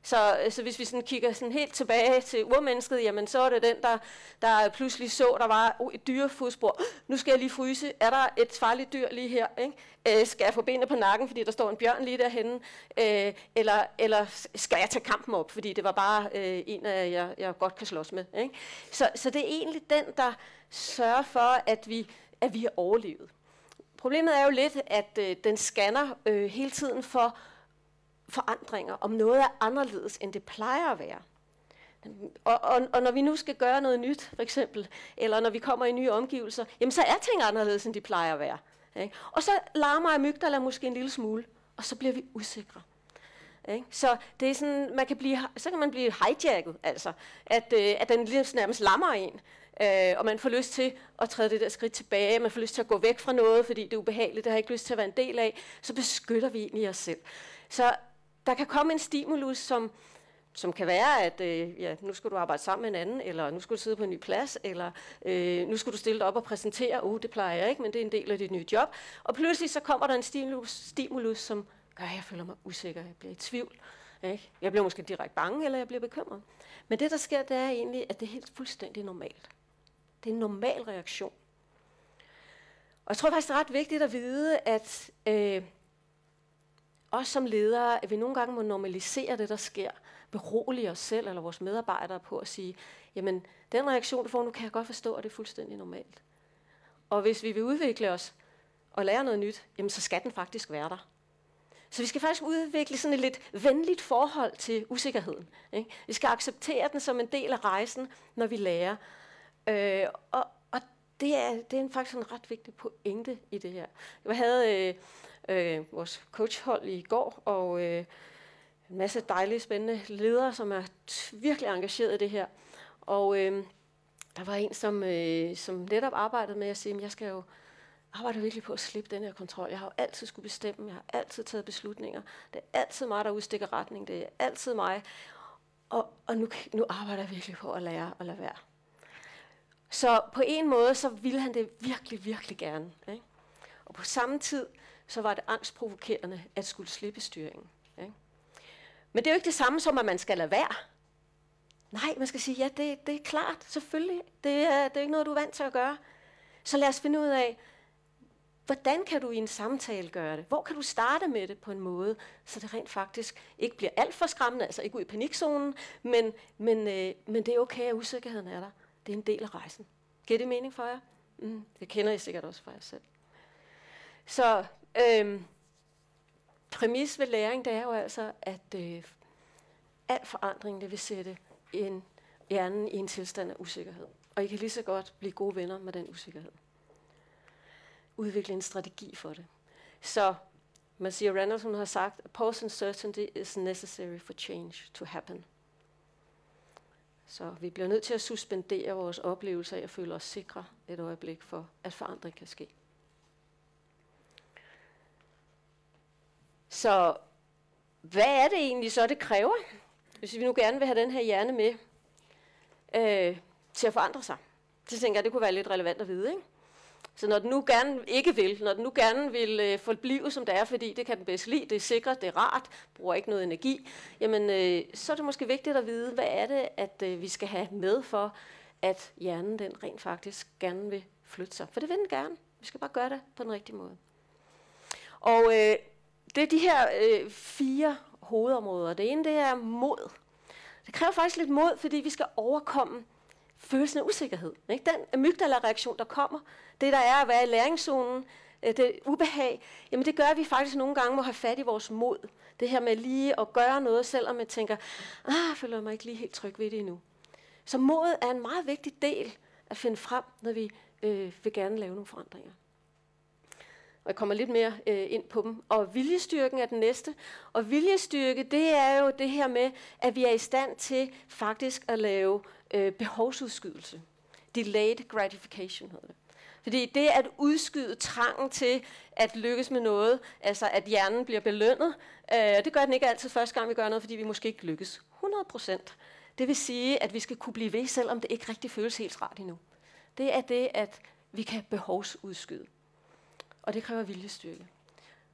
Så, øh, så hvis vi sådan kigger sådan helt tilbage til urmennesket, jamen så er det den, der, der pludselig så, der var oh, et dyrefodspor. Nu skal jeg lige fryse. Er der et farligt dyr lige her? Ikke? Øh, skal jeg få benene på nakken, fordi der står en bjørn lige derhenne? Øh, eller, eller skal jeg tage kampen op, fordi det var bare øh, en, af jeg, jeg godt kan slås med? Ikke? Så, så det er egentlig den, der sørger for, at vi, at vi har overlevet. Problemet er jo lidt, at øh, den scanner øh, hele tiden for forandringer, om noget er anderledes, end det plejer at være. Og, og, og når vi nu skal gøre noget nyt, for eksempel, eller når vi kommer i nye omgivelser, jamen så er ting anderledes, end de plejer at være. Ikke? Og så larmer amygdala måske en lille smule, og så bliver vi usikre. Ikke? Så det er sådan, man kan blive, så kan man blive hijacket, altså, at, øh, at den lige nærmest lammer en. Øh, og man får lyst til at træde det der skridt tilbage, man får lyst til at gå væk fra noget, fordi det er ubehageligt, det har jeg ikke lyst til at være en del af, så beskytter vi egentlig os selv. Så der kan komme en stimulus, som, som kan være, at øh, ja, nu skal du arbejde sammen med en anden, eller nu skal du sidde på en ny plads, eller øh, nu skal du stille dig op og præsentere, oh, det plejer jeg ikke, men det er en del af dit nye job. Og pludselig så kommer der en stimulus, stimulus som gør, at jeg føler mig usikker, jeg bliver i tvivl. Ikke? Jeg bliver måske direkte bange, eller jeg bliver bekymret. Men det, der sker, det er egentlig, at det er helt fuldstændig normalt. Det er en normal reaktion. Og jeg tror faktisk, det er ret vigtigt at vide, at øh, også som ledere, at vi nogle gange må normalisere det, der sker. Berolige os selv eller vores medarbejdere på at sige, jamen, den reaktion, du får nu, kan jeg godt forstå, at det er fuldstændig normalt. Og hvis vi vil udvikle os og lære noget nyt, jamen, så skal den faktisk være der. Så vi skal faktisk udvikle sådan et lidt venligt forhold til usikkerheden. Ikke? Vi skal acceptere den som en del af rejsen, når vi lærer. Øh, og og det, er, det er faktisk en ret vigtig pointe i det her. Jeg havde øh, øh, vores coachhold i går, og øh, en masse dejlige, spændende ledere, som er virkelig engageret i det her. Og øh, der var en, som, øh, som netop arbejdede med at sige, at jeg skal jo arbejde virkelig på at slippe den her kontrol. Jeg har jo altid skulle bestemme, jeg har altid taget beslutninger. Det er altid mig, der udstikker retning. Det er altid mig. Og, og nu, nu arbejder jeg virkelig på at lære at lade være. Så på en måde, så ville han det virkelig, virkelig gerne. Ikke? Og på samme tid, så var det angstprovokerende at skulle slippe styringen. Ikke? Men det er jo ikke det samme som, at man skal lade være. Nej, man skal sige, ja, det, det er klart, selvfølgelig. Det er, det er ikke noget, du er vant til at gøre. Så lad os finde ud af, hvordan kan du i en samtale gøre det? Hvor kan du starte med det på en måde, så det rent faktisk ikke bliver alt for skræmmende, altså ikke ud i panikzonen, men, men, øh, men det er okay, at usikkerheden er der. Det er en del af rejsen. Giver det mening for jer? Mm, det kender I sikkert også fra jer selv. Så øhm, præmis ved læring, det er jo altså, at øh, al forandring, det vil sætte en hjernen i en tilstand af usikkerhed. Og I kan lige så godt blive gode venner med den usikkerhed. udvikle en strategi for det. Så man siger, Randall, hun har sagt, a pause uncertainty is necessary for change to happen. Så vi bliver nødt til at suspendere vores oplevelser af at føle os sikre et øjeblik for, at forandring kan ske. Så hvad er det egentlig så, det kræver, hvis vi nu gerne vil have den her hjerne med øh, til at forandre sig? Så tænker jeg, det kunne være lidt relevant at vide, ikke? Så når den nu gerne ikke vil, når den nu gerne vil øh, forblive som det er, fordi det kan den bedst lide, det er sikkert, det er rart, bruger ikke noget energi, jamen øh, så er det måske vigtigt at vide, hvad er det, at øh, vi skal have med for, at hjernen den rent faktisk gerne vil flytte sig. For det vil den gerne. Vi skal bare gøre det på den rigtige måde. Og øh, det er de her øh, fire hovedområder. Det ene det er mod. Det kræver faktisk lidt mod, fordi vi skal overkomme følelsen af usikkerhed. Ikke? Den amygdala-reaktion, der kommer, det der er at være i læringszonen, øh, det ubehag, jamen det gør, at vi faktisk nogle gange må have fat i vores mod. Det her med lige at gøre noget, selvom man tænker, ah, jeg føler mig ikke lige helt tryg ved det endnu. Så modet er en meget vigtig del at finde frem, når vi øh, vil gerne lave nogle forandringer. Og jeg kommer lidt mere øh, ind på dem. Og viljestyrken er den næste. Og viljestyrke, det er jo det her med, at vi er i stand til faktisk at lave øh, behovsudskydelse. Delayed gratification hedder det. Fordi det at udskyde trangen til at lykkes med noget, altså at hjernen bliver belønnet, øh, det gør den ikke altid første gang, vi gør noget, fordi vi måske ikke lykkes 100 procent. Det vil sige, at vi skal kunne blive ved, selvom det ikke rigtig føles helt rart endnu. Det er det, at vi kan behovsudskyde. Og det kræver viljestyrke.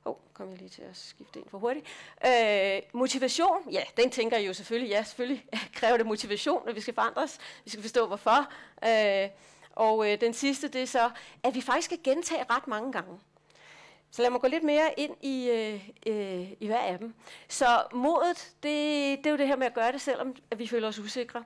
Åh, oh, kom jeg lige til at skifte ind for hurtigt. Øh, motivation, ja, den tænker jeg jo selvfølgelig, ja, selvfølgelig kræver det motivation, når vi skal forandres. Vi skal forstå hvorfor. Øh, og øh, den sidste, det er så, at vi faktisk skal gentage ret mange gange. Så lad mig gå lidt mere ind i, øh, øh, i hver af dem. Så modet, det, det er jo det her med at gøre det, selvom at vi føler os usikre.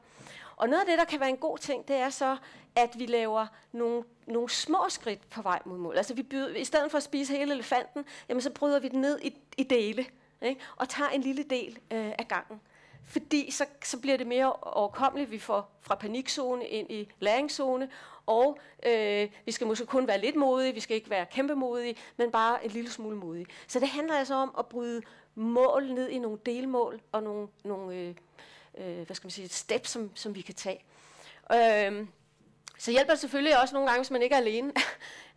Og noget af det, der kan være en god ting, det er så, at vi laver nogle, nogle små skridt på vej mod mål. Altså vi byder, i stedet for at spise hele elefanten, jamen så bryder vi den ned i, i dele, ikke? og tager en lille del øh, af gangen. Fordi så, så bliver det mere overkommeligt. Vi får fra panikzone ind i læringszone, og øh, vi skal måske kun være lidt modige, vi skal ikke være kæmpe modige, men bare en lille smule modige. Så det handler altså om at bryde mål ned i nogle delmål og nogle, nogle øh, øh, hvad skal man sige, et step, som, som vi kan tage. Øh, så hjælper det selvfølgelig også nogle gange, hvis man ikke er alene.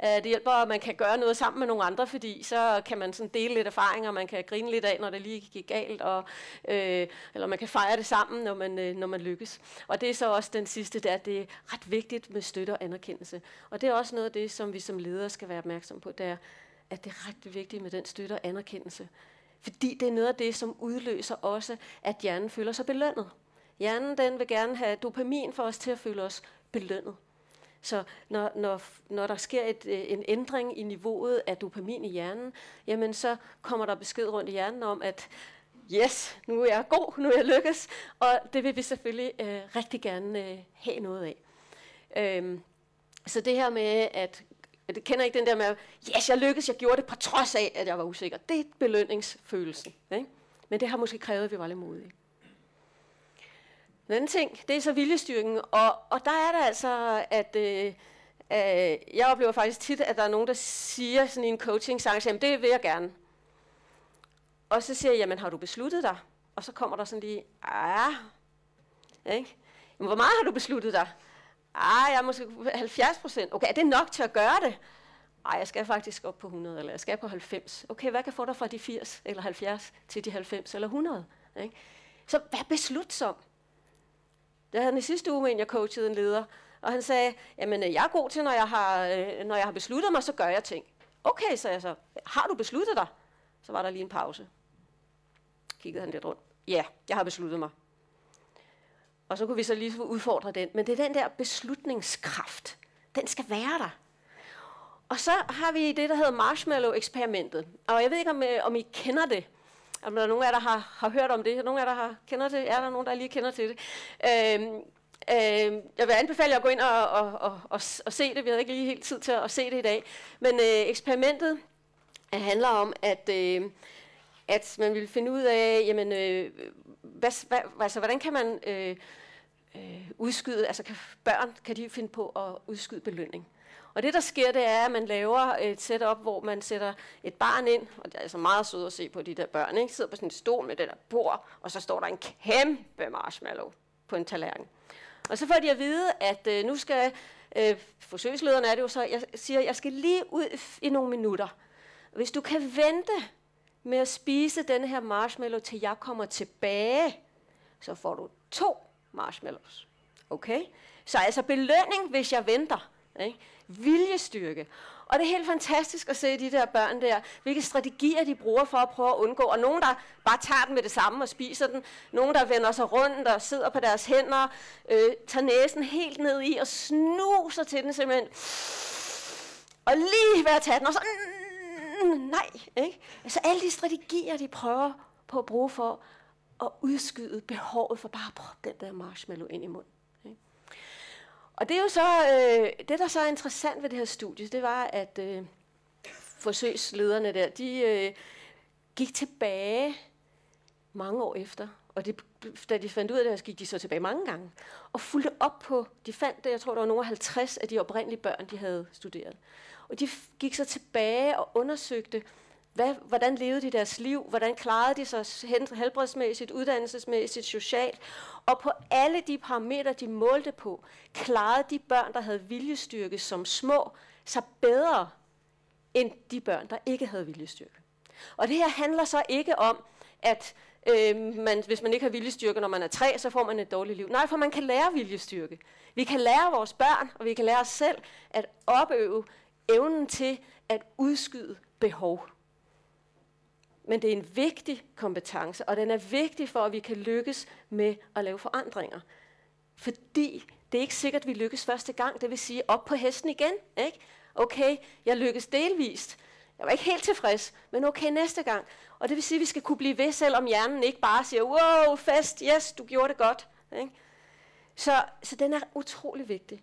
Øh, det hjælper, at man kan gøre noget sammen med nogle andre, fordi så kan man sådan dele lidt erfaringer, man kan grine lidt af, når det lige gik galt, og, øh, eller man kan fejre det sammen, når man, øh, når man lykkes. Og det er så også den sidste, der det er ret vigtigt med støtte og anerkendelse. Og det er også noget af det, som vi som ledere skal være opmærksom på, det er, at det er ret vigtigt med den støtte og anerkendelse. Fordi det er noget af det, som udløser også, at hjernen føler sig belønnet. Hjernen den vil gerne have dopamin for os til at føle os belønnet. Så når, når, når der sker et, øh, en ændring i niveauet af dopamin i hjernen, jamen så kommer der besked rundt i hjernen om, at yes, nu er jeg god, nu er jeg lykkes, og det vil vi selvfølgelig øh, rigtig gerne øh, have noget af. Øhm, så det her med, at det kender ikke den der med, yes, jeg lykkedes, jeg gjorde det på trods af, at jeg var usikker. Det er belønningsfølelsen. Ikke? Men det har måske krævet, at vi var lidt modige. Den anden ting, det er så viljestyrken, og, og der er der altså, at øh, øh, jeg oplever faktisk tit, at der er nogen, der siger sådan i en coaching at det vil jeg gerne. Og så siger jeg, jamen har du besluttet dig? Og så kommer der sådan lige, ah, ikke? Jamen, hvor meget har du besluttet dig? Ah, jeg er måske 70 procent. Okay, er det nok til at gøre det? Ej, jeg skal faktisk op på 100, eller jeg skal på 90. Okay, hvad kan få dig fra de 80 eller 70 til de 90 eller 100? Ikke? Så vær beslutsom. Det havde i sidste uge, en jeg coachede en leder, og han sagde, jamen øh, jeg er god til, når jeg har, øh, når jeg har besluttet mig, så gør jeg ting. Okay, så jeg så, har du besluttet dig? Så var der lige en pause. Kiggede han lidt rundt. Ja, jeg har besluttet mig. Og så kunne vi så lige udfordre den. Men det er den der beslutningskraft. Den skal være der. Og så har vi det, der hedder marshmallow-eksperimentet. Og jeg ved ikke, om, øh, om I kender det. Om der er nogen af jer, der har, har hørt om det. Nogen af jer, der har, kender det. Er der nogen, der lige kender til det? Øhm, øhm, jeg vil anbefale jer at gå ind og, og, og, og, og se det. Vi har ikke lige helt tid til at, at se det i dag. Men øh, eksperimentet øh, handler om, at, øh, at man vil finde ud af, jamen, øh, hvad, hvad, altså, hvordan kan man... Øh, øh, udskyde, altså kan, børn kan de finde på at udskyde belønning. Og det, der sker, det er, at man laver et setup, hvor man sætter et barn ind, og det er altså meget sødt at se på de der børn, ikke? sidder på sådan en stol med den der bord, og så står der en kæmpe marshmallow på en tallerken. Og så får de at vide, at øh, nu skal øh, forsøgslederen er det jo så, jeg siger, jeg skal lige ud i nogle minutter. Hvis du kan vente med at spise den her marshmallow, til jeg kommer tilbage, så får du to marshmallows. Okay? Så altså belønning, hvis jeg venter. Ikke? Viljestyrke. Og det er helt fantastisk at se de der børn der, hvilke strategier de bruger for at prøve at undgå. Og nogen, der bare tager den med det samme og spiser den. Nogen, der vender sig rundt og sidder på deres hænder, øh, tager næsen helt ned i og snuser til den simpelthen. Og lige ved at tage den, og så mm, nej. Ikke? Altså alle de strategier, de prøver på at bruge for at udskyde behovet for bare at proppe den der marshmallow ind i munden. Og det er jo så, øh, det der så er interessant ved det her studie, det var, at øh, forsøgslederne der, de øh, gik tilbage mange år efter, og det, da de fandt ud af det, så gik de så tilbage mange gange, og fulgte op på, de fandt det, jeg tror, der var nogle 50 af de oprindelige børn, de havde studeret. Og de gik så tilbage og undersøgte, hvad, hvordan levede de deres liv? Hvordan klarede de sig helbredsmæssigt, uddannelsesmæssigt, socialt? Og på alle de parametre, de målte på, klarede de børn, der havde viljestyrke som små, sig bedre end de børn, der ikke havde viljestyrke. Og det her handler så ikke om, at øh, man, hvis man ikke har viljestyrke, når man er tre, så får man et dårligt liv. Nej, for man kan lære viljestyrke. Vi kan lære vores børn, og vi kan lære os selv at opøve evnen til at udskyde behov. Men det er en vigtig kompetence, og den er vigtig for, at vi kan lykkes med at lave forandringer. Fordi det er ikke sikkert, at vi lykkes første gang. Det vil sige op på hesten igen. Ikke? Okay, jeg lykkes delvist. Jeg var ikke helt tilfreds, men okay næste gang. Og det vil sige, at vi skal kunne blive ved, selvom hjernen ikke bare siger, wow, fest, yes, du gjorde det godt. Ikke? Så, så den er utrolig vigtig.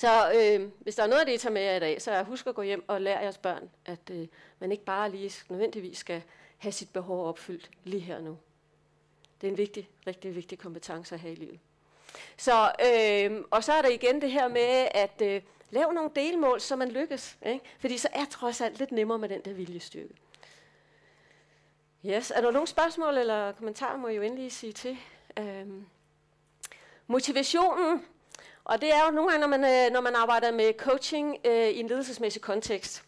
Så øh, hvis der er noget af det, I tager med jer i dag, så husk at gå hjem og lære jeres børn, at øh, man ikke bare lige nødvendigvis skal have sit behov opfyldt lige her nu. Det er en vigtig, rigtig vigtig kompetence at have i livet. Så, øh, og så er der igen det her med at øh, lave nogle delmål, så man lykkes. Ikke? Fordi så er trods alt lidt nemmere med den der viljestyrke. Yes. Er der nogle spørgsmål eller kommentarer, må I jo endelig sige til. Øh, motivationen og det er jo nogle gange, når man, øh, når man arbejder med coaching øh, i en ledelsesmæssig kontekst,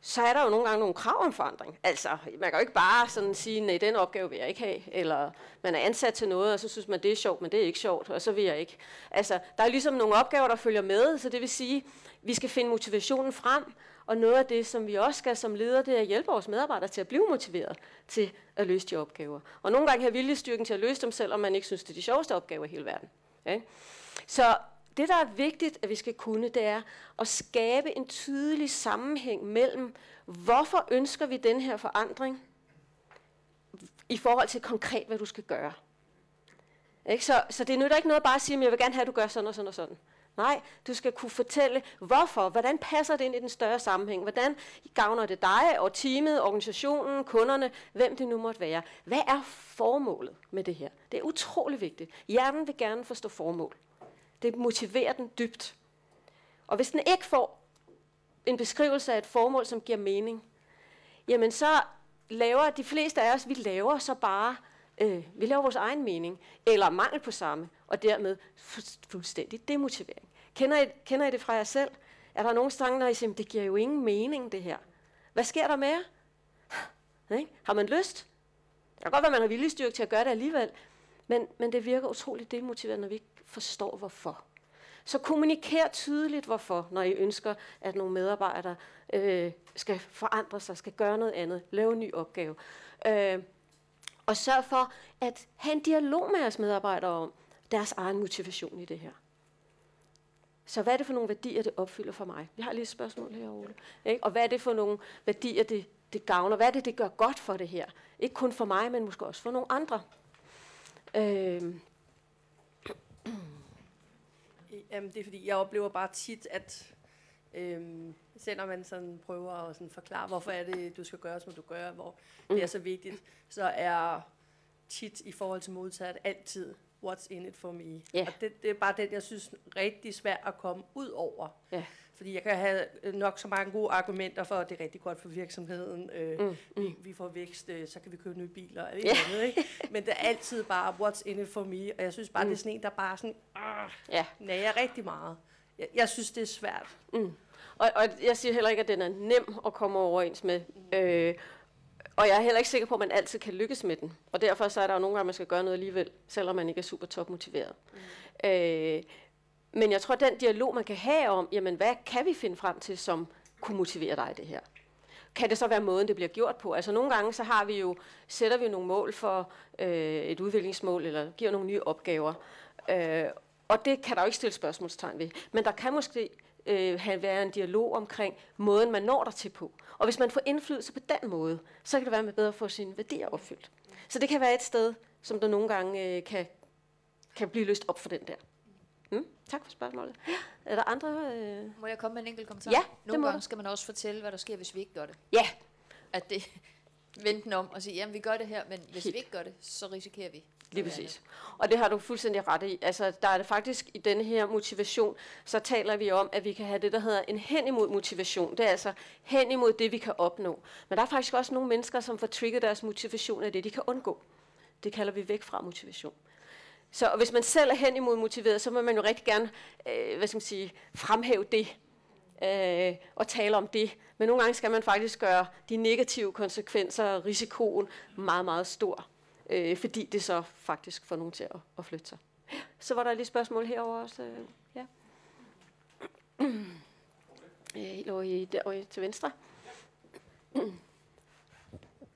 så er der jo nogle gange nogle krav om forandring. Altså, man kan jo ikke bare sådan sige, nej, den opgave vil jeg ikke have, eller man er ansat til noget, og så synes man, det er sjovt, men det er ikke sjovt, og så vil jeg ikke. Altså, der er ligesom nogle opgaver, der følger med, så det vil sige, vi skal finde motivationen frem, og noget af det, som vi også skal som leder, det er at hjælpe vores medarbejdere til at blive motiveret til at løse de opgaver. Og nogle gange have viljestyrken til at løse dem, selvom man ikke synes, det er de sjoveste opgaver i hele verden. Okay? Så det, der er vigtigt, at vi skal kunne, det er at skabe en tydelig sammenhæng mellem, hvorfor ønsker vi den her forandring, i forhold til konkret, hvad du skal gøre. Ikke? Så, så det nytter ikke noget bare at sige, at jeg vil gerne have, at du gør sådan og sådan og sådan. Nej, du skal kunne fortælle, hvorfor, hvordan passer det ind i den større sammenhæng, hvordan gavner det dig og teamet, organisationen, kunderne, hvem det nu måtte være. Hvad er formålet med det her? Det er utrolig vigtigt. Hjernen vil gerne forstå formål. Det motiverer den dybt. Og hvis den ikke får en beskrivelse af et formål, som giver mening, jamen så laver de fleste af os, vi laver så bare, øh, vi laver vores egen mening, eller mangel på samme, og dermed fuldstændig demotivering. Kender I, kender I det fra jer selv? Er der nogle steder, når I siger, det giver jo ingen mening det her. Hvad sker der med jer? Har man lyst? Det kan godt være, man har viljestyrke til at gøre det alligevel, men, men det virker utroligt demotiverende, når vi ikke forstår hvorfor. Så kommuniker tydeligt hvorfor, når I ønsker, at nogle medarbejdere øh, skal forandre sig, skal gøre noget andet, lave en ny opgave. Øh, og sørg for at have en dialog med jeres medarbejdere om deres egen motivation i det her. Så hvad er det for nogle værdier, det opfylder for mig? Vi har lige et spørgsmål her, Ole. Ikke? Og hvad er det for nogle værdier, det, det gavner? Hvad er det, det gør godt for det her? Ikke kun for mig, men måske også for nogle andre. Øh, Jamen, det er fordi, jeg oplever bare tit, at øhm, selvom man sådan prøver at sådan forklare, hvorfor er det, du skal gøre, som du gør, hvor mm. det er så vigtigt, så er tit i forhold til modtaget altid what's in it for me. Ja. Og det, det er bare den, jeg synes rigtig svært at komme ud over. Ja. Fordi jeg kan have øh, nok så mange gode argumenter for, at det er rigtig godt for virksomheden. Øh, mm, mm. Vi, vi får vækst, øh, så kan vi købe nye biler. Og Ja. andet, ikke? Men det er altid bare, what's in it for me. Og jeg synes bare, mm. det er sådan en, der bare sådan, ah, Ja. nager rigtig meget. Jeg, jeg synes, det er svært. Og, og jeg siger heller ikke, at den er nem at komme overens med. Øh, og jeg er heller ikke sikker på, at man altid kan lykkes med den. Og derfor så er der jo nogle gange, man skal gøre noget alligevel, selvom man ikke er super topmotiveret. Mm. Øh, men jeg tror, at den dialog, man kan have om, jamen hvad kan vi finde frem til, som kunne motivere dig i det her? Kan det så være måden, det bliver gjort på? Altså nogle gange, så har vi jo, sætter vi nogle mål for øh, et udviklingsmål, eller giver nogle nye opgaver. Øh, og det kan der jo ikke stille spørgsmålstegn ved. Men der kan måske øh, have været en dialog omkring måden, man når der til på. Og hvis man får indflydelse på den måde, så kan det være med bedre at få sine værdier opfyldt. Så det kan være et sted, som der nogle gange øh, kan, kan blive løst op for den der. Mm, tak for spørgsmålet. Er der andre? Øh? Må jeg komme med en enkelt kommentar? Ja, Nogle gange du. skal man også fortælle, hvad der sker, hvis vi ikke gør det. Ja, At det vente den om og sige, jamen vi gør det her, men hvis Helt. vi ikke gør det, så risikerer vi. Lige præcis. Og det har du fuldstændig ret i. Altså, der er det faktisk i denne her motivation, så taler vi om, at vi kan have det, der hedder en hen imod motivation. Det er altså hen imod det, vi kan opnå. Men der er faktisk også nogle mennesker, som får trigget deres motivation af det, de kan undgå. Det kalder vi væk fra motivation. Så og hvis man selv er hen imod motiveret, så vil man jo rigtig gerne øh, hvad skal man sige, fremhæve det øh, og tale om det. Men nogle gange skal man faktisk gøre de negative konsekvenser og risikoen meget, meget stor øh, fordi det så faktisk får nogen til at, at flytte sig. Så var der lige spørgsmål herover også. Øh, ja. Øh, Helt over i, derovre til venstre.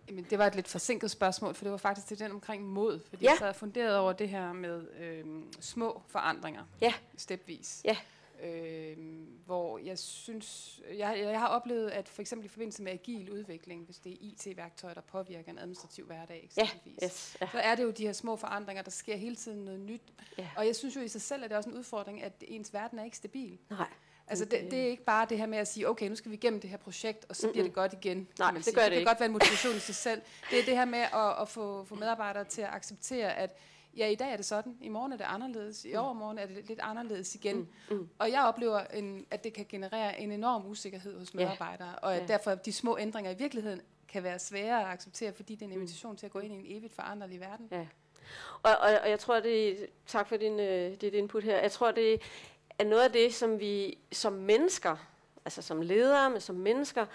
Jamen, det var et lidt forsinket spørgsmål, for det var faktisk til den omkring mod, fordi Ja. jeg sad og funderede over det her med øhm, små forandringer, Ja. stepvis. Ja. Øhm, hvor jeg synes, jeg, jeg har oplevet, at for eksempel i forbindelse med agil udvikling, hvis det er IT-værktøjer, der påvirker en administrativ hverdag Ja, eksempelvis, yes, ja. så er det jo de her små forandringer, der sker hele tiden noget nyt. Ja. Og jeg synes jo i sig selv, at det er også en udfordring, at ens verden er ikke stabil. Nej. Altså det, det er ikke bare det her med at sige, okay, nu skal vi igennem det her projekt, og så bliver det godt igen. kan Nej, det sige. gør det det kan godt være en motivation i sig selv. Det er det her med at, at få, få medarbejdere til at acceptere, at ja, i dag er det sådan, i morgen er det anderledes, i overmorgen er det lidt anderledes igen. Mm, mm. Og jeg oplever, en, at det kan generere en enorm usikkerhed hos medarbejdere, og at Ja. derfor de små ændringer i virkeligheden kan være svære at acceptere, fordi det er en invitation til at gå ind i en evigt foranderlig verden. Ja. Og, og, og jeg tror, det tak for din, øh, dit input her. Jeg tror, det er noget af det, som vi som mennesker, altså som ledere, men som mennesker,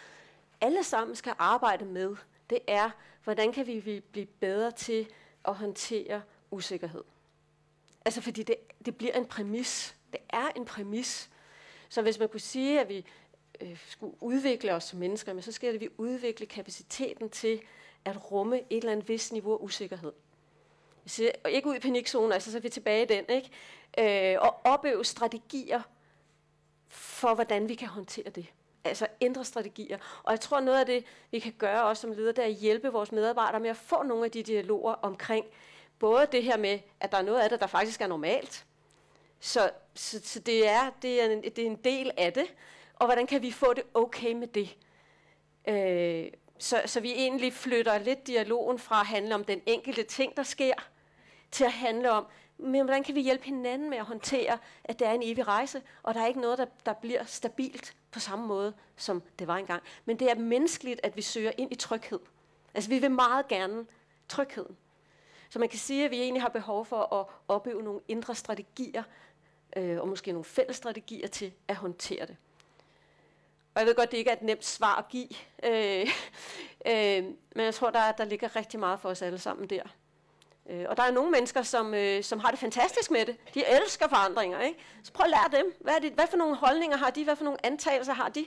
alle sammen skal arbejde med. Det er, hvordan kan vi blive bedre til at håndtere usikkerhed. Altså fordi det, det bliver en præmis. Det er en præmis. Så hvis man kunne sige, at vi øh, skulle udvikle os som mennesker, men så skal det, at vi udvikle kapaciteten til at rumme et eller andet vis niveau af usikkerhed. Og ikke ud i panikzonen, altså så er vi tilbage i den, ikke? Øh, og opøve strategier for, hvordan vi kan håndtere det. Altså ændre strategier. Og jeg tror, noget af det, vi kan gøre også som leder, det er at hjælpe vores medarbejdere med at få nogle af de dialoger omkring både det her med, at der er noget af det, der faktisk er normalt. Så, så, så det, er, det, er en, det er en del af det. Og hvordan kan vi få det okay med det? Øh, så, så vi egentlig flytter lidt dialogen fra at handle om den enkelte ting, der sker, til at handle om, men hvordan kan vi hjælpe hinanden med at håndtere, at det er en evig rejse, og der er ikke noget, der, der bliver stabilt på samme måde, som det var engang. Men det er menneskeligt, at vi søger ind i tryghed. Altså vi vil meget gerne trygheden. Så man kan sige, at vi egentlig har behov for at opøve nogle indre strategier, øh, og måske nogle fælles strategier til at håndtere det. Og jeg ved godt, det ikke er et nemt svar at give, øh, øh, men jeg tror, der, der ligger rigtig meget for os alle sammen der. Øh, og der er nogle mennesker, som, øh, som har det fantastisk med det. De elsker forandringer. Ikke? Så prøv at lære dem. Hvad, er det, hvad for nogle holdninger har de? Hvad for nogle antagelser har de?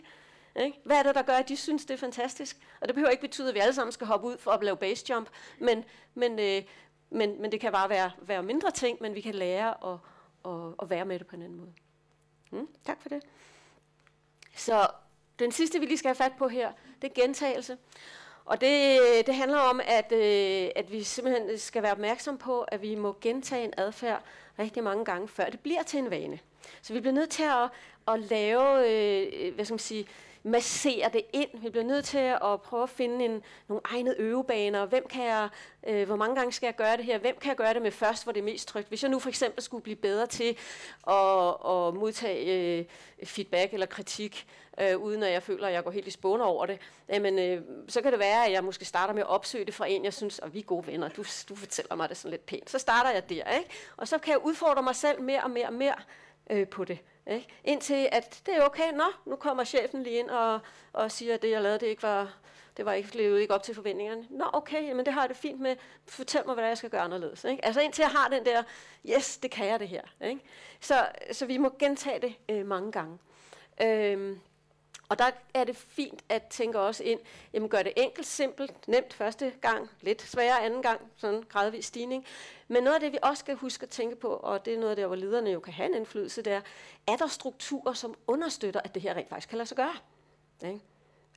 Ikke? Hvad er det, der gør, at de synes, det er fantastisk? Og det behøver ikke betyde, at vi alle sammen skal hoppe ud for at lave base jump, men, men, øh, men, men det kan bare være, være mindre ting, men vi kan lære at, at, at være med det på en anden måde. Mm, tak for det. Så den sidste, vi lige skal have fat på her, det er gentagelse. Og det, det handler om, at, øh, at vi simpelthen skal være opmærksom på, at vi må gentage en adfærd rigtig mange gange, før det bliver til en vane. Så vi bliver nødt til at, at lave, øh, hvad skal man sige, massere det ind. Vi bliver nødt til at prøve at finde en, nogle egnede øvebaner. Hvem kan jeg, øh, hvor mange gange skal jeg gøre det her? Hvem kan jeg gøre det med først, hvor det er mest trygt? Hvis jeg nu for eksempel skulle blive bedre til at, at modtage øh, feedback eller kritik, øh, uden at jeg føler, at jeg går helt i spåne over det, jamen, øh, så kan det være, at jeg måske starter med at opsøge det fra en, jeg synes, og vi er gode venner, du, du fortæller mig det sådan lidt pænt. Så starter jeg der, ikke? Og så kan jeg udfordre mig selv mere og mere og mere øh, på det. Ikke? Indtil at det er okay, nå, nu kommer chefen lige ind og, og siger, at det jeg lavede, det ikke var, det var ikke levet ikke op til forventningerne. Nå, okay, men det har jeg det fint med. Fortæl mig, hvad jeg skal gøre anderledes. Ikke? Altså indtil jeg har den der, yes, det kan jeg det her. Ikke? Så, så vi må gentage det øh, mange gange. Øh, og der er det fint at tænke også ind, jamen gør det enkelt, simpelt, nemt første gang, lidt sværere anden gang, sådan gradvis stigning. Men noget af det, vi også skal huske at tænke på, og det er noget af det, hvor lederne jo kan have en indflydelse, det er, er der strukturer, som understøtter, at det her rent faktisk kan lade sig gøre? Ikke?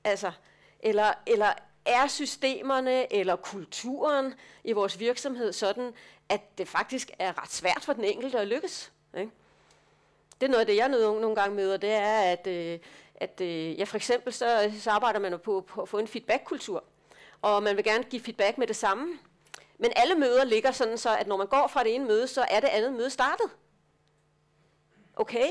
Altså, eller, eller er systemerne eller kulturen i vores virksomhed sådan, at det faktisk er ret svært for den enkelte at lykkes? Ikke? Det er noget af det, jeg nogle gange møder, det er, at, øh, at øh, ja, for eksempel så, så arbejder man på, på at få en feedbackkultur, og man vil gerne give feedback med det samme. Men alle møder ligger sådan så, at når man går fra det ene møde, så er det andet møde startet. Okay?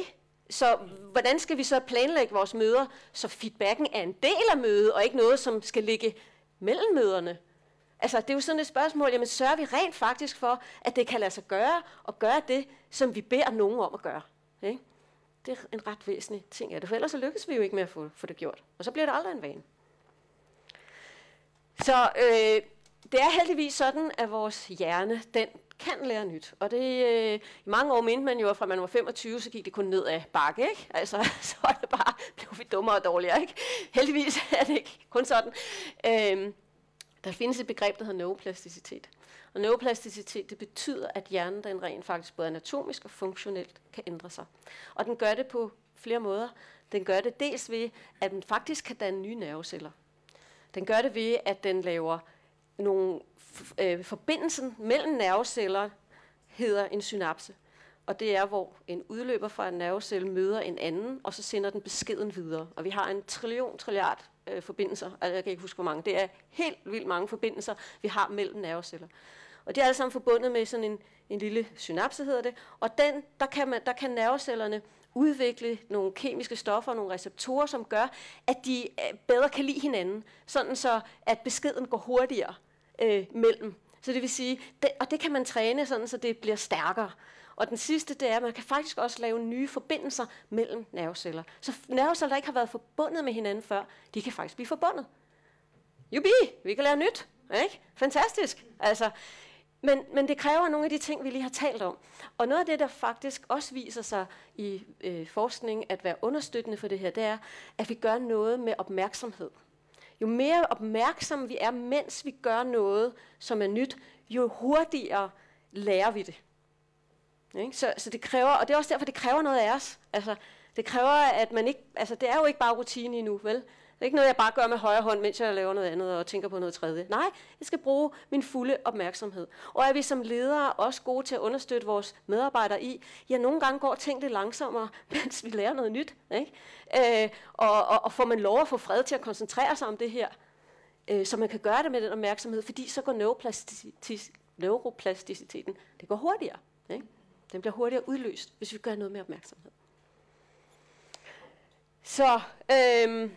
Så hvordan skal vi så planlægge vores møder, så feedbacken er en del af mødet, og ikke noget, som skal ligge mellem møderne? Altså, det er jo sådan et spørgsmål, jamen sørger vi rent faktisk for, at det kan lade sig gøre, og gøre det, som vi beder nogen om at gøre? Ikke? Det er en ret væsentlig ting af det, for ellers så lykkes vi jo ikke med at få, få det gjort. Og så bliver det aldrig en vane. Så øh, det er heldigvis sådan, at vores hjerne, den kan lære nyt. Og det, øh, i mange år mente man jo, at fra man var 25, så gik det kun ned af bakke, ikke? Altså, så er det bare, blev vi dummere og dårligere, ikke? Heldigvis er det ikke kun sådan. Øh, der findes et begreb, der hedder neuroplasticitet. Og neuroplasticitet, det betyder, at hjernen den rent faktisk både anatomisk og funktionelt kan ændre sig. Og den gør det på flere måder. Den gør det dels ved, at den faktisk kan danne nye nerveceller. Den gør det ved, at den laver nogle øh, forbindelsen mellem nerveceller hedder en synapse. Og det er, hvor en udløber fra en nervecelle møder en anden, og så sender den beskeden videre. Og vi har en trillion, trilliard øh, forbindelser. Altså, jeg kan ikke huske, hvor mange. Det er helt vildt mange forbindelser, vi har mellem nerveceller. Og det er alle sammen forbundet med sådan en, en lille synapse, hedder det. Og den, der, kan man, der kan nervecellerne udvikle nogle kemiske stoffer, nogle receptorer, som gør, at de øh, bedre kan lide hinanden, sådan så at beskeden går hurtigere øh, mellem. Så det vil sige, det, og det kan man træne sådan, så det bliver stærkere. Og den sidste, det er, at man kan faktisk også lave nye forbindelser mellem nerveceller. Så nerveceller, der ikke har været forbundet med hinanden før, de kan faktisk blive forbundet. Jubi, vi kan lære nyt. Ikke? Fantastisk. Altså, men, men det kræver nogle af de ting, vi lige har talt om. Og noget af det, der faktisk også viser sig i øh, forskning at være understøttende for det her, det er, at vi gør noget med opmærksomhed. Jo mere opmærksomme vi er, mens vi gør noget, som er nyt, jo hurtigere lærer vi det. Ikke? Så, så det kræver, og det er også derfor, det kræver noget af os. Altså, det kræver, at man ikke, altså det er jo ikke bare rutine endnu, vel? Det er ikke noget, jeg bare gør med højre hånd, mens jeg laver noget andet og tænker på noget tredje. Nej, jeg skal bruge min fulde opmærksomhed. Og er vi som ledere også gode til at understøtte vores medarbejdere i, ja, nogle gange går ting lidt langsommere, mens vi lærer noget nyt. Ikke? Øh, og, og, og får man lov at få fred til at koncentrere sig om det her, øh, så man kan gøre det med den opmærksomhed, fordi så går neuroplasticiteten, det går hurtigere. Ikke? Den bliver hurtigere udløst, hvis vi gør noget med opmærksomhed. Så, øh,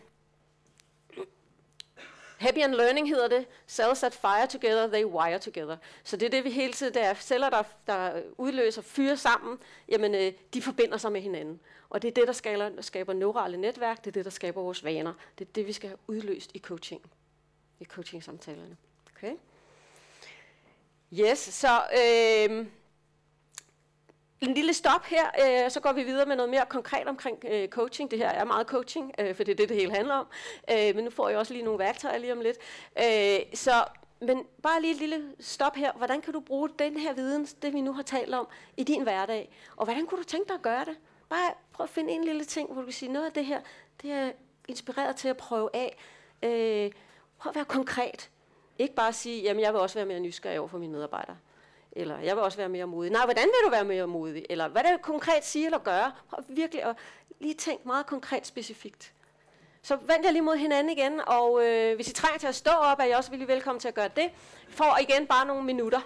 Happy and learning hedder det. Cells that fire together, they wire together. Så det er det, vi hele tiden, der er celler, der, der udløser fyre sammen, jamen øh, de forbinder sig med hinanden. Og det er det, der skaber, skaber neurale netværk, det er det, der skaber vores vaner. Det er det, vi skal have udløst i coaching, i coaching-samtalerne. Okay? Yes, så øh, en lille stop her, øh, så går vi videre med noget mere konkret omkring øh, coaching. Det her er meget coaching, øh, for det er det, det hele handler om. Øh, men nu får jeg også lige nogle værktøjer lige om lidt. Øh, så, men bare lige et lille stop her. Hvordan kan du bruge den her viden, det vi nu har talt om, i din hverdag? Og hvordan kunne du tænke dig at gøre det? Bare prøv at finde en lille ting, hvor du kan sige, noget af det her, det er inspireret til at prøve af. Øh, prøv at være konkret. Ikke bare sige, jamen jeg vil også være mere nysgerrig over for mine medarbejdere. Eller jeg vil også være mere modig. Nej, hvordan vil du være mere modig? Eller hvad det konkret sige eller gøre? Prøv virkelig at lige tænk meget konkret specifikt. Så vend jer lige mod hinanden igen, og øh, hvis I trænger til at stå op, er I også vildt velkommen til at gøre det. For igen bare nogle minutter.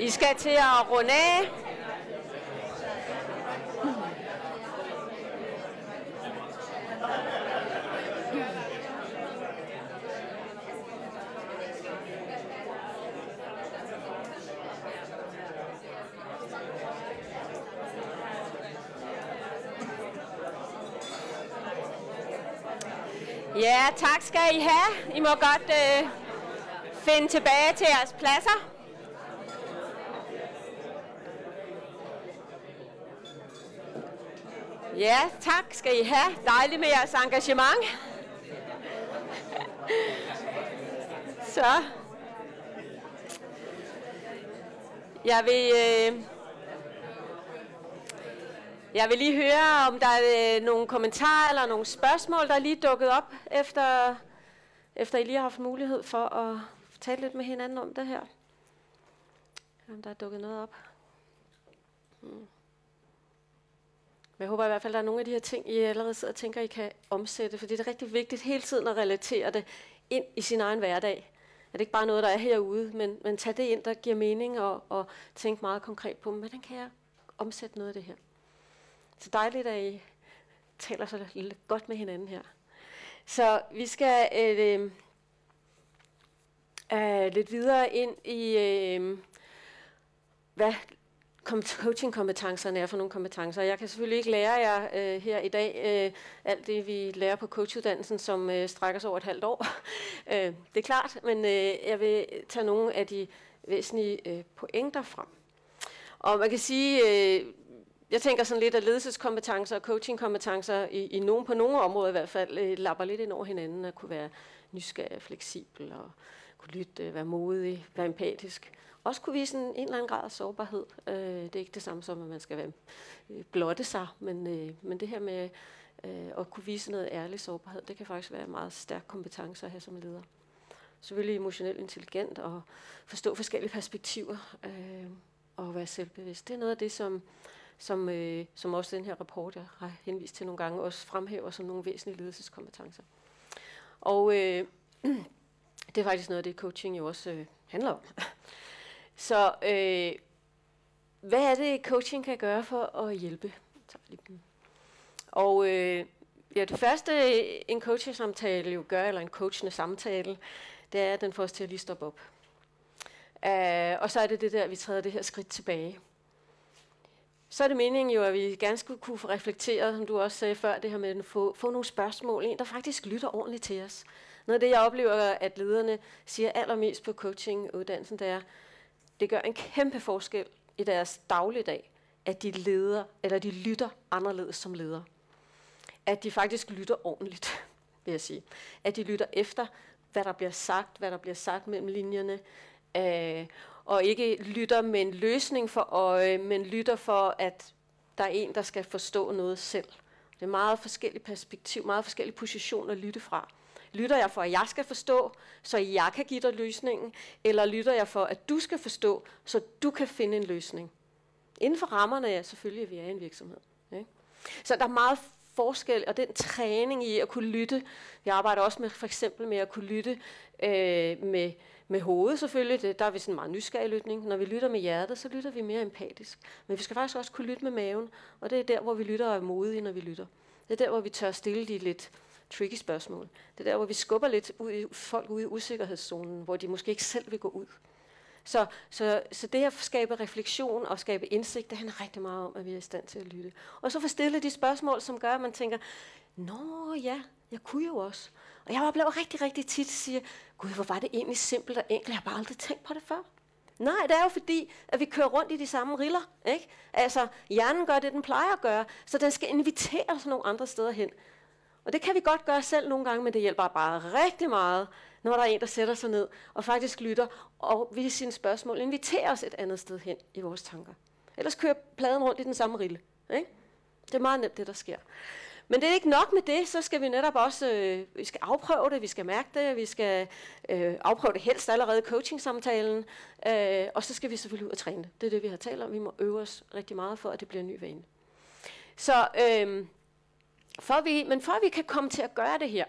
I skal til at runde af. Ja, tak skal I have. I må godt øh, finde tilbage til jeres pladser. Ja, tak skal I have. Dejligt med jeres engagement. Så. Jeg vil, øh, jeg vil lige høre, om der er øh, nogle kommentarer eller nogle spørgsmål, der er lige dukket op, efter, efter I lige har haft mulighed for at tale lidt med hinanden om det her. Om der er dukket noget op. Hmm. Men jeg håber i hvert fald, at der er nogle af de her ting, I allerede sidder og tænker, I kan omsætte, for det er rigtig vigtigt hele tiden at relatere det ind i sin egen hverdag. At det ikke bare noget, der er herude, men, men tag det ind, der giver mening, og, og tænk meget konkret på, hvordan kan jeg omsætte noget af det her. Så dejligt, at I taler så lidt godt med hinanden her. Så vi skal øh, øh, øh lidt videre ind i, øh, hvad coaching-kompetencerne er for nogle kompetencer. Jeg kan selvfølgelig ikke lære jer øh, her i dag øh, alt det, vi lærer på coachuddannelsen, som øh, strækker sig over et halvt år. øh, det er klart, men øh, jeg vil tage nogle af de væsentlige øh, pointer frem. Og man kan sige, øh, jeg tænker sådan lidt, at ledelseskompetencer og coachingkompetencer i, i nogen, på nogle områder i hvert fald øh, lapper lidt ind over hinanden, og kunne være nysgerrig, fleksibel og kunne lytte, være modig, være empatisk. Også kunne vise en, en eller anden grad af sårbarhed. Øh, det er ikke det samme som, at man skal være, øh, blotte sig, men, øh, men det her med øh, at kunne vise noget ærlig sårbarhed, det kan faktisk være en meget stærk kompetence at have som leder. Selvfølgelig emotionelt intelligent og forstå forskellige perspektiver øh, og være selvbevidst. Det er noget af det, som, som, øh, som også den her rapport, jeg har henvist til nogle gange, også fremhæver som nogle væsentlige ledelseskompetencer. Og øh, det er faktisk noget af det, coaching jo også øh, handler om. Så øh, hvad er det, coaching kan gøre for at hjælpe? Og øh, ja, det første, en coaching-samtale jo gør, eller en coachende samtale, det er, at den får os til at lige stoppe op. Uh, og så er det det der, at vi træder det her skridt tilbage. Så er det meningen jo, at vi gerne skulle kunne reflektere, som du også sagde før, det her med at få, få nogle spørgsmål. ind, der faktisk lytter ordentligt til os. Noget af det, jeg oplever, at lederne siger allermest på coachinguddannelsen, det er, det gør en kæmpe forskel i deres dagligdag, at de leder, eller de lytter anderledes som leder. At de faktisk lytter ordentligt, vil jeg sige. At de lytter efter, hvad der bliver sagt, hvad der bliver sagt mellem linjerne, øh, og ikke lytter med en løsning for øje, men lytter for, at der er en, der skal forstå noget selv. Det er meget forskellige perspektiv, meget forskellige positioner at lytte fra. Lytter jeg for, at jeg skal forstå, så jeg kan give dig løsningen, eller lytter jeg for, at du skal forstå, så du kan finde en løsning? Inden for rammerne er selvfølgelig, at vi er en virksomhed. Ikke? Så der er meget forskel, og den træning i at kunne lytte. Jeg arbejder også med for eksempel med at kunne lytte øh, med, med hovedet selvfølgelig. Det, der er vi sådan en meget nysgerrig lytning. Når vi lytter med hjertet, så lytter vi mere empatisk. Men vi skal faktisk også kunne lytte med maven, og det er der, hvor vi lytter og er modige, når vi lytter. Det er der, hvor vi tør stille de lidt tricky spørgsmål. Det er der, hvor vi skubber lidt ud i, folk ud i usikkerhedszonen, hvor de måske ikke selv vil gå ud. Så, så, så det at skabe refleksion og skabe indsigt, det handler rigtig meget om, at vi er i stand til at lytte. Og så få stillet de spørgsmål, som gør, at man tænker, Nå ja, jeg kunne jo også. Og jeg oplever rigtig, rigtig tit, at sige, gud, hvor var det egentlig simpelt og enkelt, jeg har bare aldrig tænkt på det før. Nej, det er jo fordi, at vi kører rundt i de samme riller. Ikke? Altså, hjernen gør det, den plejer at gøre, så den skal invitere os nogle andre steder hen. Og det kan vi godt gøre selv nogle gange, men det hjælper bare rigtig meget, når der er en, der sætter sig ned og faktisk lytter og ved sine spørgsmål inviterer os et andet sted hen i vores tanker. Ellers kører pladen rundt i den samme rille. Ikke? Det er meget nemt, det der sker. Men det er ikke nok med det, så skal vi netop også øh, vi skal afprøve det, vi skal mærke det, vi skal øh, afprøve det helst allerede i coaching-samtalen, øh, og så skal vi selvfølgelig ud og træne det. Det er det, vi har talt om. Vi må øve os rigtig meget for, at det bliver en ny vane. Så, øh, for vi, men for at vi kan komme til at gøre det her,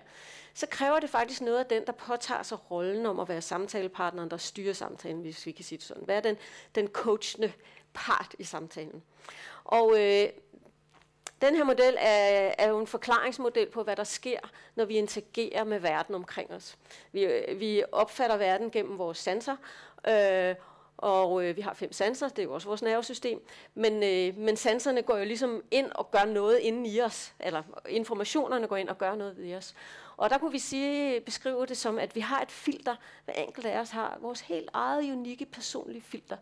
så kræver det faktisk noget af den, der påtager sig rollen om at være samtalepartneren, der styrer samtalen, hvis vi kan sige det sådan. Hvad er den, den coachende part i samtalen? Og øh, den her model er, er jo en forklaringsmodel på, hvad der sker, når vi interagerer med verden omkring os. Vi, vi opfatter verden gennem vores sanser, øh, og øh, vi har fem sanser, det er jo også vores nervesystem, men, øh, men sanserne går jo ligesom ind og gør noget inden i os, eller informationerne går ind og gør noget i os. Og der kunne vi sige, beskrive det som, at vi har et filter, hver enkelt af os har vores helt eget unikke personlige filter,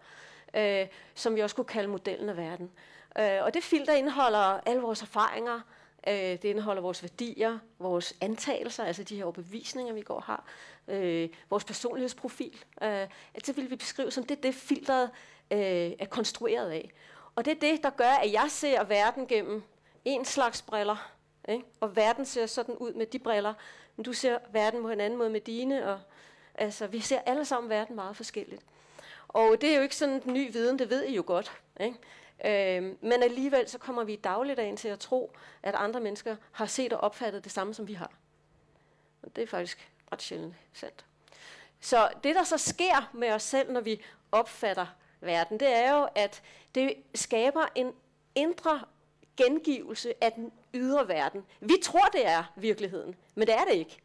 øh, som vi også kunne kalde modellen af verden. Øh, og det filter indeholder alle vores erfaringer, øh, det indeholder vores værdier, vores antagelser, altså de her overbevisninger, vi går har, øh, vores personlighedsprofil. Øh, det vil vi beskrive som det, det filteret øh, er konstrueret af. Og det er det, der gør, at jeg ser verden gennem en slags briller, ikke? og verden ser sådan ud med de briller, men du ser verden på en anden måde med dine, og altså, vi ser alle sammen verden meget forskelligt. Og det er jo ikke sådan en ny viden, det ved I jo godt. Ikke? Øh, men alligevel så kommer vi i dagligdagen til at tro, at andre mennesker har set og opfattet det samme, som vi har. Og det er faktisk ret sjældent sandt. Så det, der så sker med os selv, når vi opfatter verden, det er jo, at det skaber en indre gengivelse af den ydre verden. Vi tror, det er virkeligheden, men det er det ikke.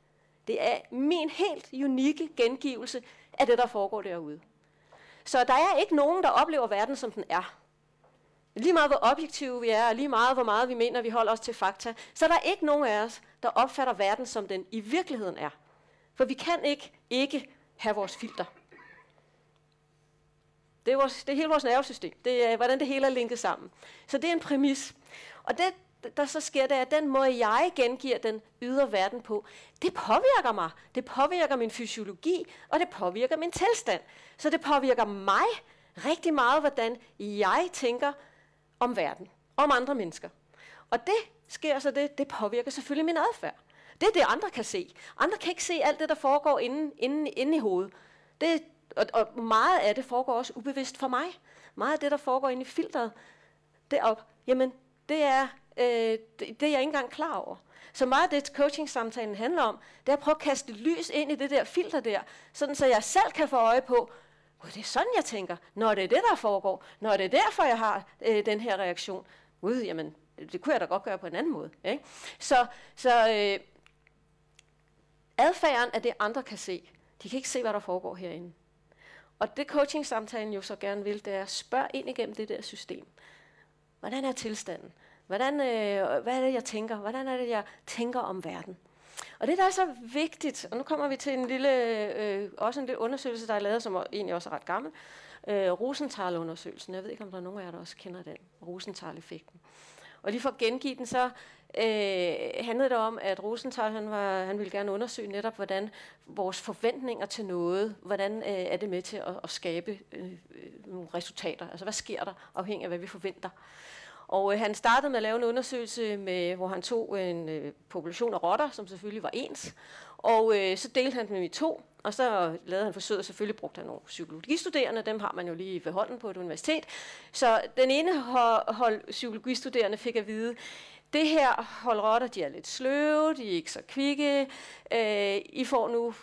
Det er min helt unikke gengivelse af det, der foregår derude. Så der er ikke nogen, der oplever verden, som den er lige meget hvor objektive vi er, og lige meget hvor meget vi mener, vi holder os til fakta, så er der ikke nogen af os, der opfatter verden, som den i virkeligheden er. For vi kan ikke ikke have vores filter. Det er, vores, det er hele vores nervesystem. Det er, hvordan det hele er linket sammen. Så det er en præmis. Og det, der så sker, det er, at den måde, jeg gengiver den ydre verden på, det påvirker mig. Det påvirker min fysiologi, og det påvirker min tilstand. Så det påvirker mig rigtig meget, hvordan jeg tænker om verden, om andre mennesker. Og det sker så, det, det påvirker selvfølgelig min adfærd. Det er det, andre kan se. Andre kan ikke se alt det, der foregår inde, inde, inde i hovedet. Det, og, og meget af det foregår også ubevidst for mig. Meget af det, der foregår inde i filteret derop, jamen, det er, øh, det, det er jeg ikke engang klar over. Så meget af det, coaching-samtalen handler om, det er at prøve at kaste lys ind i det der filter der, sådan så jeg selv kan få øje på, Gud, det er sådan, jeg tænker. Når det er det, der foregår. Når det er derfor, jeg har øh, den her reaktion. Gud, jamen, det, kunne jeg da godt gøre på en anden måde. Ikke? Så, så øh, adfærden er det, andre kan se. De kan ikke se, hvad der foregår herinde. Og det coaching-samtalen jo så gerne vil, det er at spørge ind igennem det der system. Hvordan er tilstanden? Hvordan, øh, hvad er det, jeg tænker? Hvordan er det, jeg tænker om verden? Og det, der er så vigtigt, og nu kommer vi til en lille, øh, også en lille undersøgelse, der er lavet, som egentlig også er ret gammel, øh, Rosenthal-undersøgelsen. Jeg ved ikke, om der er nogen af jer, der også kender den, Rosenthal-effekten. Og lige for at gengive den, så øh, handlede det om, at Rosenthal han, var, han ville gerne undersøge netop, hvordan vores forventninger til noget, hvordan øh, er det med til at, at skabe øh, øh nogle resultater. Altså hvad sker der afhængig af, hvad vi forventer. Og øh, han startede med at lave en undersøgelse, med, hvor han tog en øh, population af rotter, som selvfølgelig var ens, og øh, så delte han dem i to, og så lavede han forsøget, og selvfølgelig brugte han nogle psykologistuderende, dem har man jo lige ved hånden på et universitet. Så den ene hold psykologistuderende fik at vide, det her hold rotter, de er lidt sløve, de er ikke så kvikke, øh, I får nu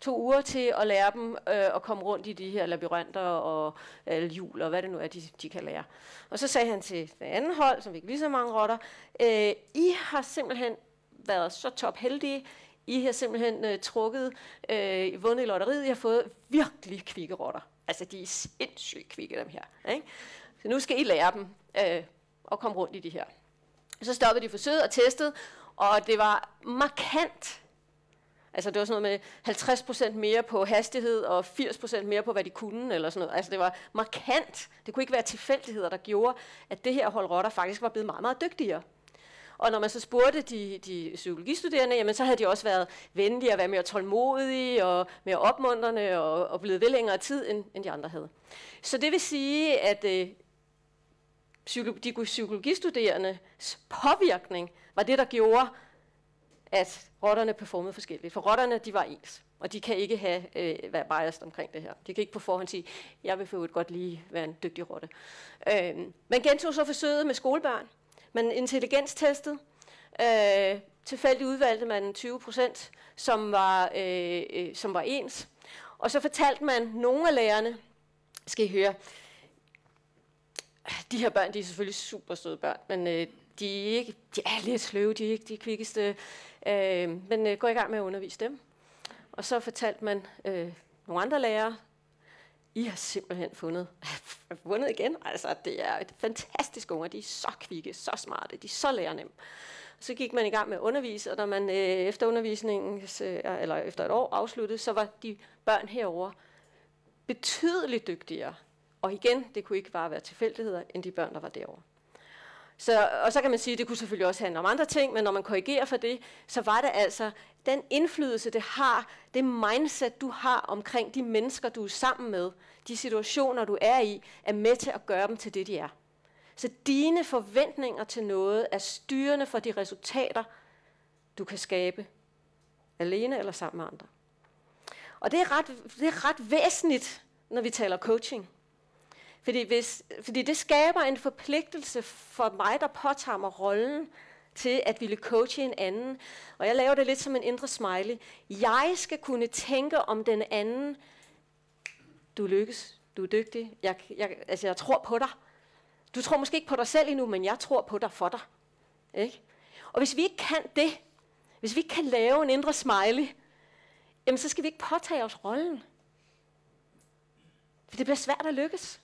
to uger til at lære dem øh, at komme rundt i de her labyrinter og øh, hjul og hvad det nu er, de, de kan lære. Og så sagde han til det andet hold, som ikke lige så mange rotter, øh, I har simpelthen været så top heldige, I har simpelthen øh, trukket, øh, vundet i lotteriet, I har fået virkelig kvikke rotter. Altså, de er sindssygt kvikke, dem her. Ikke? Så nu skal I lære dem øh, at komme rundt i de her. Så stoppede de forsøget og testede, og det var markant Altså det var sådan noget med 50% mere på hastighed og 80% mere på, hvad de kunne, eller sådan noget. Altså det var markant. Det kunne ikke være tilfældigheder, der gjorde, at det her hold rotter faktisk var blevet meget, meget dygtigere. Og når man så spurgte de, de psykologistuderende, jamen så havde de også været venlige og været mere tålmodige og mere opmuntrende og, og blevet ved længere tid, end, end de andre havde. Så det vil sige, at øh, de psykologistuderendes påvirkning var det, der gjorde, at rotterne performede forskelligt. For rotterne, de var ens, og de kan ikke have, øh, være biased omkring det her. De kan ikke på forhånd sige, jeg vil for godt lige være en dygtig rotte. Øh, man gentog så forsøget med skolebørn. Man intelligenstestede. Øh, tilfældigt udvalgte man 20 procent, som var, øh, øh, som var ens. Og så fortalte man nogle af lærerne, skal I høre, de her børn, de er selvfølgelig super søde børn, men øh, de, er ikke, de er lidt sløve, de er ikke de kvikkeste. Øh, men øh, gå i gang med at undervise dem. Og så fortalte man øh, nogle andre lærere, I har simpelthen fundet, fundet igen. Altså, det er et fantastisk unger. De er så kvikke, så smarte, de er så lærernemme. Så gik man i gang med at undervise, og når man øh, efter undervisningen, øh, eller efter et år afsluttede, så var de børn herover betydeligt dygtigere. Og igen, det kunne ikke bare være tilfældigheder, end de børn, der var derovre. Så, og så kan man sige, at det kunne selvfølgelig også handle om andre ting, men når man korrigerer for det, så var det altså den indflydelse, det har, det mindset, du har omkring de mennesker, du er sammen med, de situationer, du er i, er med til at gøre dem til det, de er. Så dine forventninger til noget er styrende for de resultater, du kan skabe, alene eller sammen med andre. Og det er ret, det er ret væsentligt, når vi taler coaching. Fordi, hvis, fordi det skaber en forpligtelse for mig, der påtager mig rollen til at ville coache en anden. Og jeg laver det lidt som en indre smiley. Jeg skal kunne tænke om den anden. Du lykkes. Du er dygtig. Jeg, jeg, altså, jeg tror på dig. Du tror måske ikke på dig selv endnu, men jeg tror på dig for dig. Ikke? Og hvis vi ikke kan det, hvis vi ikke kan lave en indre smiley, jamen så skal vi ikke påtage os rollen. For det bliver svært at lykkes.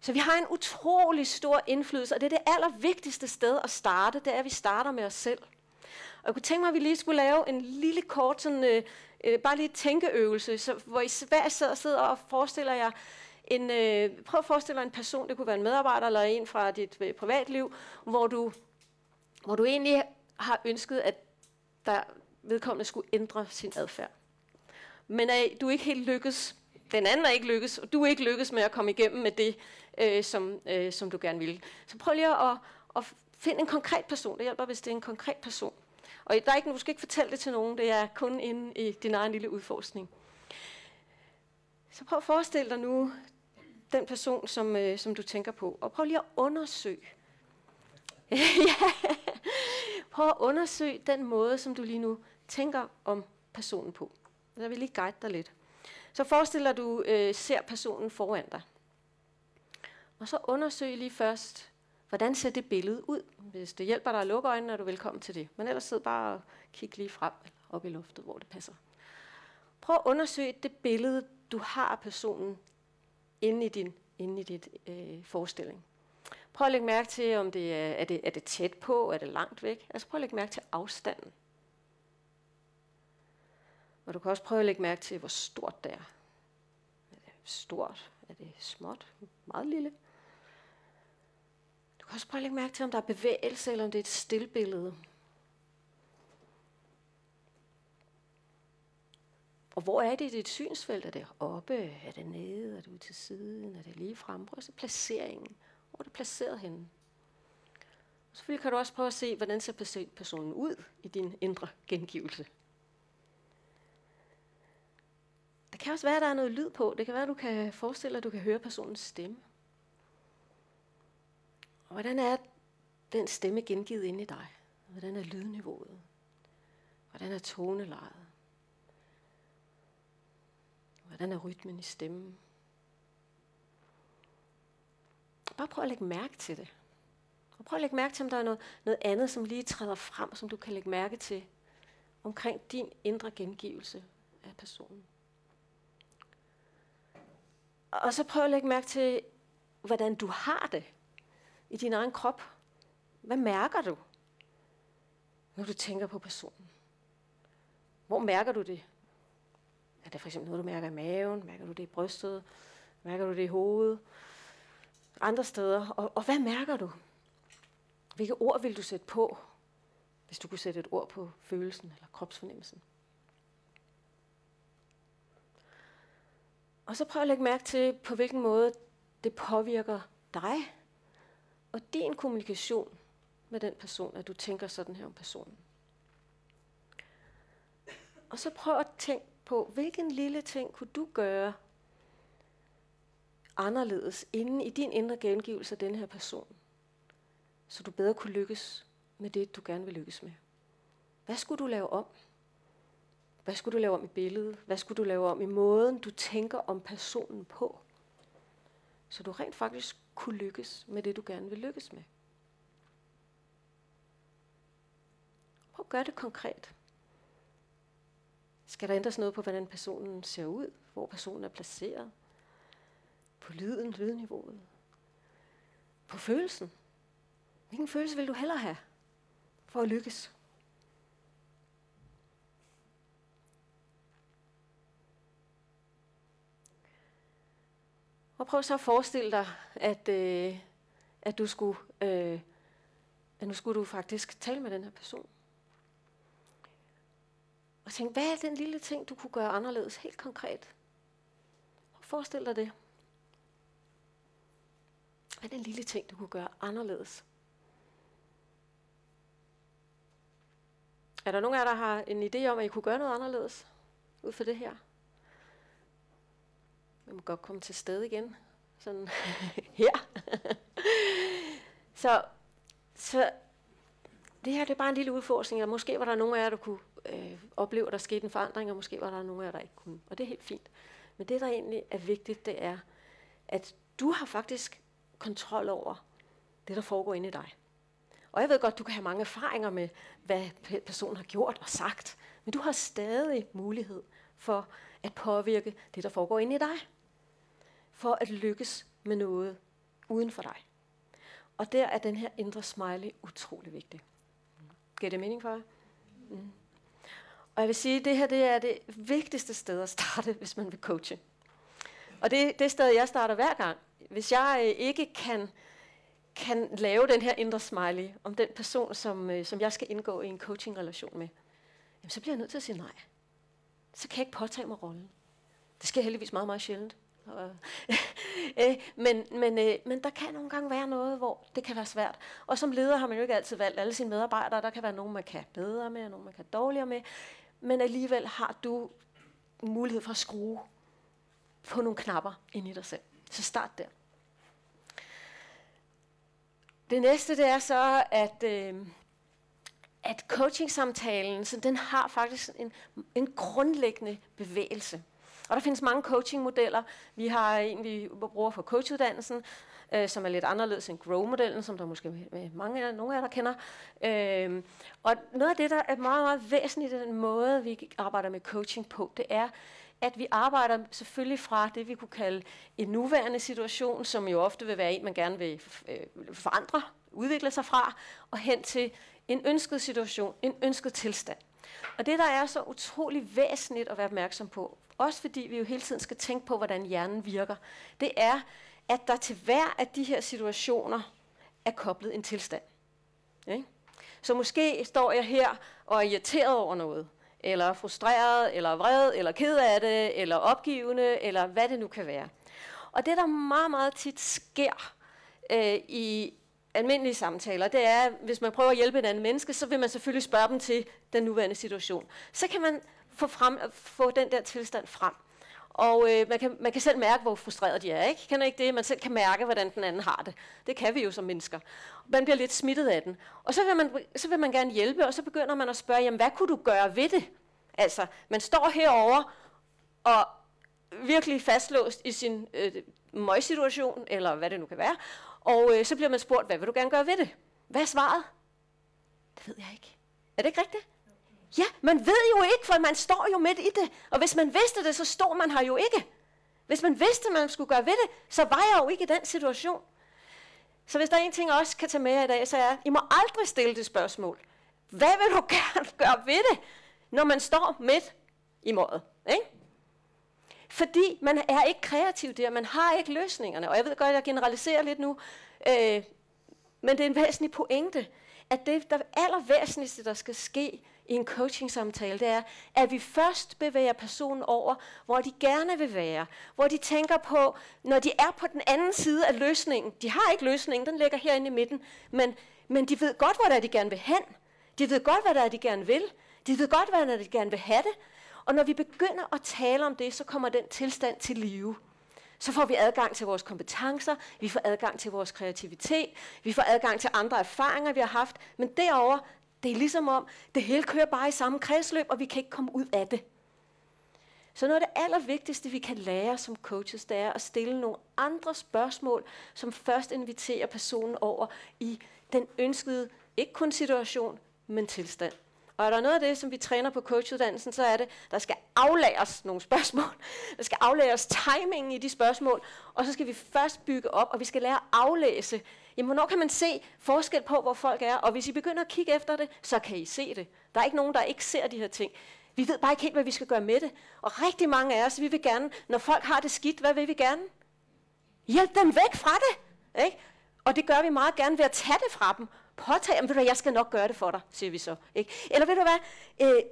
Så vi har en utrolig stor indflydelse, og det er det allervigtigste sted at starte, det er, at vi starter med os selv. Og jeg kunne tænke mig, at vi lige skulle lave en lille kort, sådan, øh, øh, bare lige tænkeøvelse, så, hvor I hver sidder, sidder og forestiller jer en, øh, prøv at forestille dig en person, det kunne være en medarbejder eller en fra dit øh, privatliv, hvor du, hvor du egentlig har ønsket, at der vedkommende skulle ændre sin adfærd. Men øh, du er ikke helt lykkes, den anden er ikke lykkes, og du er ikke lykkes med at komme igennem med det, øh, som, øh, som du gerne vil. Så prøv lige at, at finde en konkret person. Det hjælper, hvis det er en konkret person. Og der er ikke, du skal ikke fortælle det til nogen, det er kun inde i din egen lille udforskning. Så prøv at forestille dig nu den person, som, øh, som du tænker på, og prøv lige at undersøge. ja. Prøv at undersøge den måde, som du lige nu tænker om personen på. Jeg vil lige guide dig lidt. Så forestiller du øh, ser personen foran dig. Og så undersøg lige først, hvordan ser det billede ud. Hvis det hjælper dig at lukke øjnene, er du velkommen til det. Men ellers sid bare og kig lige frem eller op i luftet, hvor det passer. Prøv at undersøge det billede, du har af personen inde i din inde i dit øh, forestilling. Prøv at lægge mærke til, om det er, er, det, er det tæt på, er det langt væk. Altså prøv at lægge mærke til afstanden. Og du kan også prøve at lægge mærke til, hvor stort det er. Er det stort? Er det småt? Meget lille? Du kan også prøve at lægge mærke til, om der er bevægelse, eller om det er et stillbillede. Og hvor er det i dit synsfelt? Er det oppe? Er det nede? Er det ude til siden? Er det lige frem? Prøv at se placeringen. Hvor er det placeret henne? Og selvfølgelig kan du også prøve at se, hvordan ser personen ud i din indre gengivelse. Der kan også være, at der er noget lyd på. Det kan være, at du kan forestille dig, at du kan høre personens stemme. Og hvordan er den stemme gengivet inde i dig? Hvordan er lydniveauet? Hvordan er tonelejet? Hvordan er rytmen i stemmen? Bare prøv at lægge mærke til det. Og prøv at lægge mærke til, om der er noget, noget andet, som lige træder frem, som du kan lægge mærke til omkring din indre gengivelse af personen. Og så prøv at lægge mærke til, hvordan du har det i din egen krop. Hvad mærker du, når du tænker på personen? Hvor mærker du det? Er det for eksempel noget, du mærker i maven? Mærker du det i brystet? Mærker du det i hovedet? Andre steder. Og, og hvad mærker du? Hvilke ord vil du sætte på, hvis du kunne sætte et ord på følelsen eller kropsfornemmelsen? Og så prøv at lægge mærke til, på hvilken måde det påvirker dig og din kommunikation med den person, at du tænker sådan her om personen. Og så prøv at tænke på, hvilken lille ting kunne du gøre anderledes inden i din indre gengivelse af den her person, så du bedre kunne lykkes med det, du gerne vil lykkes med. Hvad skulle du lave om? Hvad skulle du lave om i billedet? Hvad skulle du lave om i måden, du tænker om personen på? Så du rent faktisk kunne lykkes med det, du gerne vil lykkes med. Prøv at gøre det konkret. Skal der ændres noget på, hvordan personen ser ud? Hvor personen er placeret? På lyden, lydniveauet? På følelsen? Hvilken følelse vil du hellere have for at lykkes? Og prøv så at forestille dig, at, øh, at, du skulle, øh, at nu skulle du faktisk tale med den her person. Og tænk, hvad er den lille ting, du kunne gøre anderledes helt konkret? Og Forestil dig det. Hvad er den lille ting, du kunne gøre anderledes? Er der nogen af jer, der har en idé om, at I kunne gøre noget anderledes ud for det her? Vi må godt komme til sted igen. Sådan her. så, så det her det er bare en lille udforskning, og måske var der nogen af jer, der kunne øh, opleve, at der skete en forandring, og måske var der nogen af jer, der ikke kunne. Og det er helt fint. Men det, der egentlig er vigtigt, det er, at du har faktisk kontrol over det, der foregår inde i dig. Og jeg ved godt, du kan have mange erfaringer med, hvad personen har gjort og sagt, men du har stadig mulighed for at påvirke det, der foregår inde i dig. For at lykkes med noget uden for dig. Og der er den her indre smiley utrolig vigtig. Giver det mening for jer? Mm. Og jeg vil sige, at det her det er det vigtigste sted at starte, hvis man vil coache. Og det det er det sted, jeg starter hver gang. Hvis jeg øh, ikke kan, kan lave den her indre smiley om den person, som, øh, som jeg skal indgå i en coaching-relation med, jamen, så bliver jeg nødt til at sige nej. Så kan jeg ikke påtage mig rollen. Det sker heldigvis meget, meget sjældent. Øh, men, men, øh, men der kan nogle gange være noget, hvor det kan være svært. Og som leder har man jo ikke altid valgt alle sine medarbejdere. Der kan være nogen, man kan bedre med, og nogen, man kan dårligere med. Men alligevel har du mulighed for at skrue på nogle knapper ind i dig selv. Så start der. Det næste det er så, at, øh, at coaching-samtalen, så den har faktisk en, en grundlæggende bevægelse. Og der findes mange coachingmodeller. Vi har en, vi bruger for coachuddannelsen, øh, som er lidt anderledes end Grow-modellen, som der måske øh, mange af, nogle af jer, der kender. Øh, og noget af det, der er meget, meget væsentligt i den måde, vi arbejder med coaching på, det er, at vi arbejder selvfølgelig fra det, vi kunne kalde en nuværende situation, som jo ofte vil være en, man gerne vil øh, forandre, udvikle sig fra, og hen til en ønsket situation, en ønsket tilstand. Og det, der er så utrolig væsentligt at være opmærksom på, også fordi vi jo hele tiden skal tænke på, hvordan hjernen virker, det er, at der til hver af de her situationer er koblet en tilstand. Ikke? Så måske står jeg her og er irriteret over noget, eller frustreret, eller vred, eller ked af det, eller opgivende, eller hvad det nu kan være. Og det, der meget, meget tit sker øh, i almindelige samtaler, det er, hvis man prøver at hjælpe et andet menneske, så vil man selvfølgelig spørge dem til den nuværende situation. Så kan man få, frem, få den der tilstand frem. Og øh, man, kan, man kan selv mærke, hvor frustreret de er. Ikke? Kan ikke det? Man selv kan mærke, hvordan den anden har det. Det kan vi jo som mennesker. Man bliver lidt smittet af den. Og så vil man, så vil man gerne hjælpe, og så begynder man at spørge, jamen, hvad kunne du gøre ved det? Altså, man står herover og virkelig fastlåst i sin øh, møgsituation, eller hvad det nu kan være, og øh, så bliver man spurgt, hvad vil du gerne gøre ved det? Hvad er svaret? Det ved jeg ikke. Er det ikke rigtigt? Ja, man ved jo ikke, for man står jo midt i det. Og hvis man vidste det, så står man her jo ikke. Hvis man vidste, man skulle gøre ved det, så var jeg jo ikke i den situation. Så hvis der er en ting, jeg også kan tage med i dag, så er, I må aldrig stille det spørgsmål. Hvad vil du gerne gøre ved det, når man står midt i måret? Ikke? Fordi man er ikke kreativ der, man har ikke løsningerne. Og jeg ved godt, at jeg generaliserer lidt nu, øh, men det er en væsentlig pointe, at det der allervæsentligste, der skal ske i en coaching-samtale, det er, at vi først bevæger personen over, hvor de gerne vil være. Hvor de tænker på, når de er på den anden side af løsningen. De har ikke løsningen, den ligger herinde i midten. Men, men de ved godt, hvor det er, de gerne vil hen. De ved godt, hvad det er, de gerne vil. De ved godt, hvad det er, de gerne vil have det. Og når vi begynder at tale om det, så kommer den tilstand til live. Så får vi adgang til vores kompetencer, vi får adgang til vores kreativitet, vi får adgang til andre erfaringer, vi har haft. Men derover det er ligesom om, det hele kører bare i samme kredsløb, og vi kan ikke komme ud af det. Så noget af det allervigtigste, vi kan lære som coaches, det er at stille nogle andre spørgsmål, som først inviterer personen over i den ønskede, ikke kun situation, men tilstand. Og er der noget af det, som vi træner på coachuddannelsen, så er det, der skal aflæres nogle spørgsmål. Der skal aflæres timingen i de spørgsmål, og så skal vi først bygge op, og vi skal lære at aflæse Jamen, hvornår kan man se forskel på, hvor folk er? Og hvis I begynder at kigge efter det, så kan I se det. Der er ikke nogen, der ikke ser de her ting. Vi ved bare ikke helt, hvad vi skal gøre med det. Og rigtig mange af os, vi vil gerne, når folk har det skidt, hvad vil vi gerne? Hjælp dem væk fra det. Ikke? Og det gør vi meget gerne ved at tage det fra dem. Påtage men ved du jeg skal nok gøre det for dig, siger vi så. Ikke? Eller ved du hvad, øh,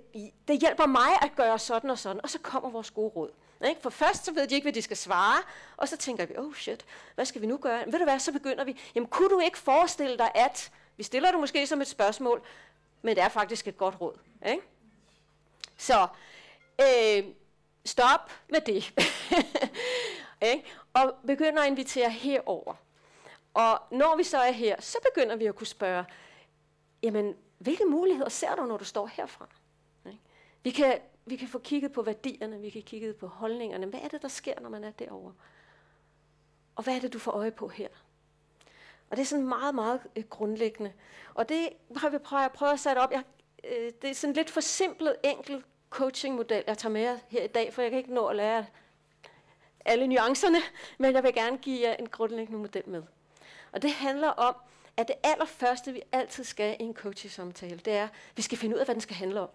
det hjælper mig at gøre sådan og sådan, og så kommer vores gode råd. Ikke? For først så ved de ikke, hvad de skal svare, og så tænker vi, oh shit, hvad skal vi nu gøre? Ved du hvad, så begynder vi, jamen kunne du ikke forestille dig, at, vi stiller det måske som et spørgsmål, men det er faktisk et godt råd. Ikke? Så øh, stop med det. ikke? Og begynder at invitere herover. Og når vi så er her, så begynder vi at kunne spørge, jamen, hvilke muligheder ser du, når du står herfra? Ikke? Vi kan vi kan få kigget på værdierne, vi kan kigge på holdningerne. Hvad er det, der sker, når man er derovre? Og hvad er det, du får øje på her? Og det er sådan meget, meget øh, grundlæggende. Og det har vi prøvet, prøvet at sætte op. Jeg, øh, det er sådan lidt for simpelt, enkel coachingmodel, jeg tager med jer her i dag, for jeg kan ikke nå at lære alle nuancerne, men jeg vil gerne give jer en grundlæggende model med. Og det handler om, at det allerførste, vi altid skal i en coaching-samtale, det er, at vi skal finde ud af, hvad den skal handle om.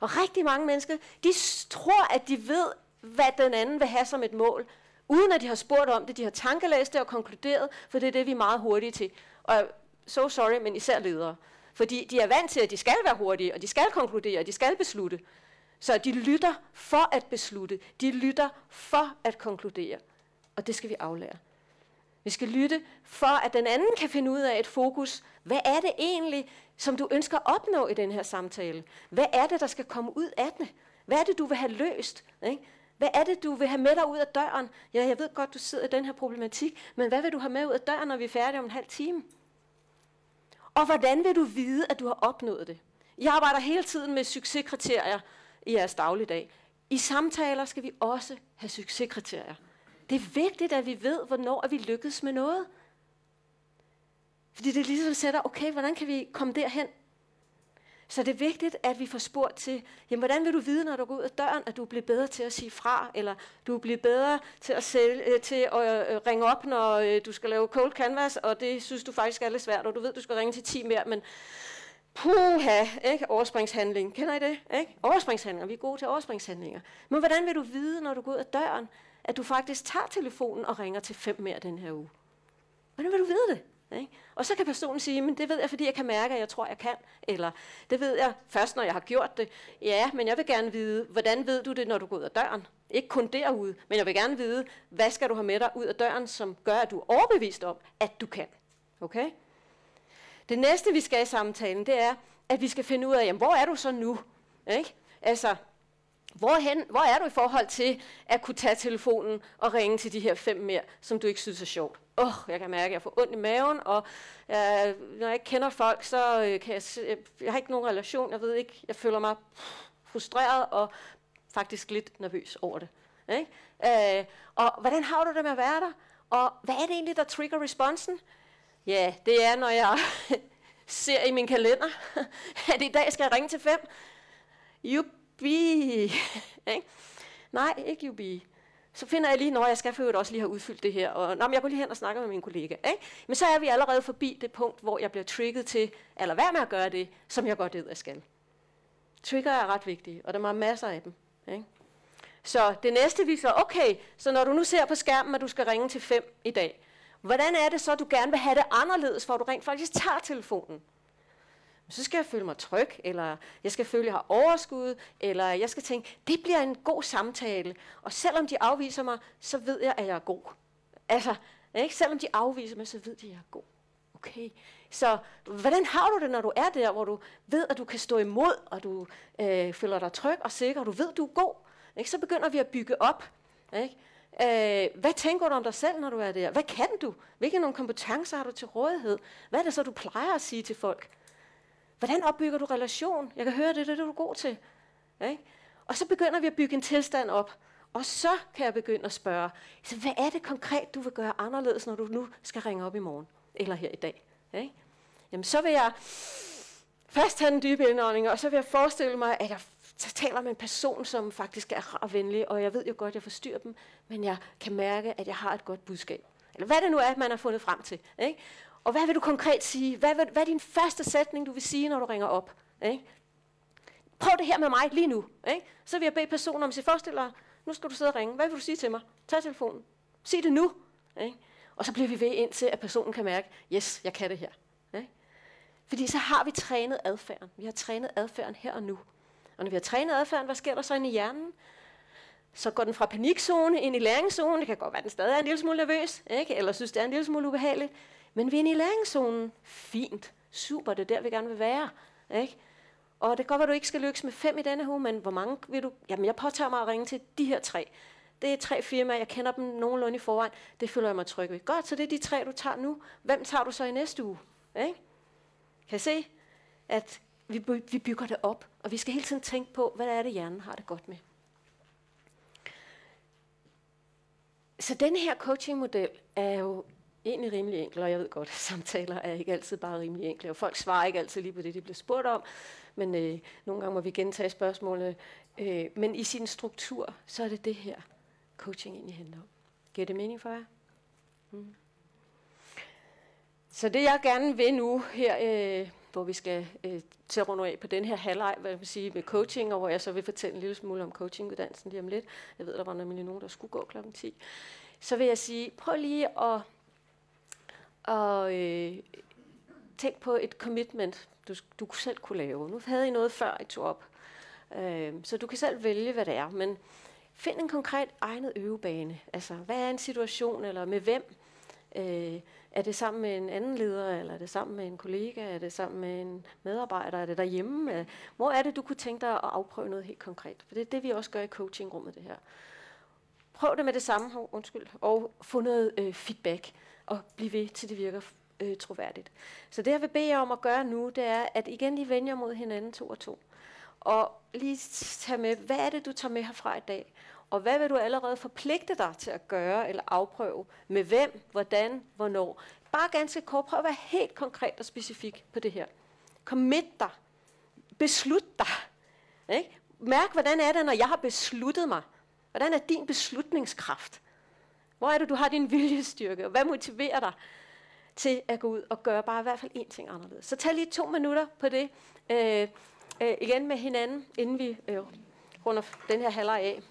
Og rigtig mange mennesker, de tror, at de ved, hvad den anden vil have som et mål, uden at de har spurgt om det. De har tankelæst det og konkluderet, for det er det, vi er meget hurtige til. Og so sorry, men især ledere. Fordi de er vant til, at de skal være hurtige, og de skal konkludere, og de skal beslutte. Så de lytter for at beslutte. De lytter for at konkludere. Og det skal vi aflære. Vi skal lytte for, at den anden kan finde ud af et fokus. Hvad er det egentlig, som du ønsker at opnå i den her samtale? Hvad er det, der skal komme ud af det? Hvad er det, du vil have løst? Ikke? Hvad er det, du vil have med dig ud af døren? Ja, jeg ved godt, du sidder i den her problematik, men hvad vil du have med ud af døren, når vi er færdige om en halv time? Og hvordan vil du vide, at du har opnået det? Jeg arbejder hele tiden med succeskriterier i jeres dagligdag. I samtaler skal vi også have succeskriterier. Det er vigtigt, at vi ved, hvornår er vi lykkes med noget. Fordi det ligesom sætter, okay, hvordan kan vi komme derhen? Så det er vigtigt, at vi får spurgt til, jamen, hvordan vil du vide, når du går ud af døren, at du bliver bedre til at sige fra, eller du bliver bedre til at, sælge, øh, til at øh, ringe op, når øh, du skal lave cold canvas, og det synes du faktisk er lidt svært, og du ved, du skal ringe til 10 mere, men puha, ikke? Overspringshandling. Kender I det? Ikke? Overspringshandlinger. Vi er gode til overspringshandlinger. Men hvordan vil du vide, når du går ud af døren, at du faktisk tager telefonen og ringer til fem mere den her uge? Hvordan vil du vide det? Ikke? Og så kan personen sige, men det ved jeg, fordi jeg kan mærke, at jeg tror, jeg kan. Eller det ved jeg først, når jeg har gjort det. Ja, men jeg vil gerne vide, hvordan ved du det, når du går ud af døren? Ikke kun derude, men jeg vil gerne vide, hvad skal du have med dig ud af døren, som gør, at du er overbevist om, at du kan. Okay? Det næste, vi skal i samtalen, det er, at vi skal finde ud af, jamen, hvor er du så nu? Ikke? Altså, Hvorhen, hvor er du i forhold til at kunne tage telefonen og ringe til de her fem mere, som du ikke synes er sjovt? Åh, oh, jeg kan mærke, at jeg får ondt i maven, og øh, når jeg ikke kender folk, så øh, kan jeg, jeg, øh, jeg har ikke nogen relation, jeg ved ikke, jeg føler mig frustreret og faktisk lidt nervøs over det. Ikke? Øh, og hvordan har du det med at være der? Og hvad er det egentlig, der trigger responsen? Ja, det er, når jeg ser i min kalender, at i dag skal jeg ringe til fem. Jubi! Nej, ikke jubi. Så finder jeg lige, når jeg skal for også lige have udfyldt det her. Og, nå, men jeg går lige hen og snakker med min kollega. Ikke? Men så er vi allerede forbi det punkt, hvor jeg bliver trigget til, eller hvad med at gøre det, som jeg godt ved, jeg skal. Trigger er ret vigtige, og der er masser af dem. Ikke? Så det næste viser, okay, så når du nu ser på skærmen, at du skal ringe til fem i dag, hvordan er det så, du gerne vil have det anderledes, for at du rent faktisk tager telefonen? Så skal jeg føle mig tryg, eller jeg skal føle, at jeg har overskud, eller jeg skal tænke, det bliver en god samtale. Og selvom de afviser mig, så ved jeg, at jeg er god. Altså, ikke? selvom de afviser mig, så ved de, at jeg er god. Okay. Så hvordan har du det, når du er der, hvor du ved, at du kan stå imod, og du øh, føler dig tryg og sikker, og du ved, at du er god? Ikke? Så begynder vi at bygge op. Ikke? Øh, hvad tænker du om dig selv, når du er der? Hvad kan du? Hvilke nogle kompetencer har du til rådighed? Hvad er det så, du plejer at sige til folk? Hvordan opbygger du relation? Jeg kan høre, det, det er det, du er god til. Ikke? Og så begynder vi at bygge en tilstand op. Og så kan jeg begynde at spørge, så hvad er det konkret, du vil gøre anderledes, når du nu skal ringe op i morgen? Eller her i dag? Ikke? Jamen, så vil jeg først have en dybe indånding, og så vil jeg forestille mig, at jeg taler med en person, som faktisk er rar og venlig, og jeg ved jo godt, at jeg forstyrrer dem, men jeg kan mærke, at jeg har et godt budskab. Eller hvad det nu er, man har fundet frem til. Ikke? Og hvad vil du konkret sige? Hvad, vil, hvad er din første sætning, du vil sige, når du ringer op? Ikke? Prøv det her med mig lige nu. Ikke? Så vil jeg bede personen om at forestiller nu skal du sidde og ringe. Hvad vil du sige til mig? Tag telefonen. Sig det nu. Ikke? Og så bliver vi ved indtil, at personen kan mærke, yes, jeg kan det her. Ikke? Fordi så har vi trænet adfærden. Vi har trænet adfærden her og nu. Og når vi har trænet adfærden, hvad sker der så inde i hjernen? Så går den fra panikzone ind i læringszone. Det kan godt være, at den stadig er en lille smule nervøs, ikke? eller synes, det er en lille smule ubehageligt. Men vi er i læringszonen. Fint. Super, det er der, vi gerne vil være. Ikke? Og det kan godt være, du ikke skal lykkes med fem i denne uge, men hvor mange vil du... Jamen, jeg påtager mig at ringe til de her tre. Det er tre firmaer, jeg kender dem nogenlunde i forvejen. Det føler jeg mig tryg ved. Godt, så det er de tre, du tager nu. Hvem tager du så i næste uge? Ikke? Kan I se, at vi, vi bygger det op, og vi skal hele tiden tænke på, hvad er det, hjernen har det godt med. Så den her coachingmodel er jo egentlig rimelig enkel, og jeg ved godt, at samtaler er ikke altid bare rimelig enkle, og folk svarer ikke altid lige på det, de bliver spurgt om, men øh, nogle gange må vi gentage spørgsmålene. Øh, men i sin struktur, så er det det her, coaching egentlig handler om. Giver det mening for jer? Mm. Så det jeg gerne vil nu her, øh, hvor vi skal øh, til at runde af på den her halvleg, hvad jeg vil sige med coaching, og hvor jeg så vil fortælle en lille smule om coachinguddannelsen lige om lidt. Jeg ved, der var nemlig nogen, der skulle gå klokken 10. Så vil jeg sige, prøv lige at, og øh, tænk på et commitment, du, du selv kunne lave. Nu havde I noget før, I tog op. Øh, så du kan selv vælge, hvad det er. Men find en konkret egnet øvebane. Altså, hvad er en situation, eller med hvem? Øh, er det sammen med en anden leder, eller er det sammen med en kollega, er det sammen med en medarbejder, er det derhjemme? Øh, hvor er det, du kunne tænke dig at afprøve noget helt konkret? For det er det, vi også gør i coachingrummet, det her. Prøv det med det samme, undskyld, og få noget øh, feedback, og blive ved, til det virker øh, troværdigt. Så det, jeg vil bede jer om at gøre nu, det er, at igen lige vende jer mod hinanden to og to. Og lige tage med, hvad er det, du tager med herfra i dag? Og hvad vil du allerede forpligte dig til at gøre eller afprøve? Med hvem, hvordan, hvornår? Bare ganske kort. Prøv at være helt konkret og specifik på det her. Commit dig. Beslut dig. Ikke? Mærk, hvordan er det, når jeg har besluttet mig? Hvordan er din beslutningskraft? Hvor er det, du har din viljestyrke? Og hvad motiverer dig til at gå ud og gøre bare i hvert fald én ting anderledes? Så tag lige to minutter på det. Øh, øh, igen med hinanden, inden vi øh, runder den her halvleg af.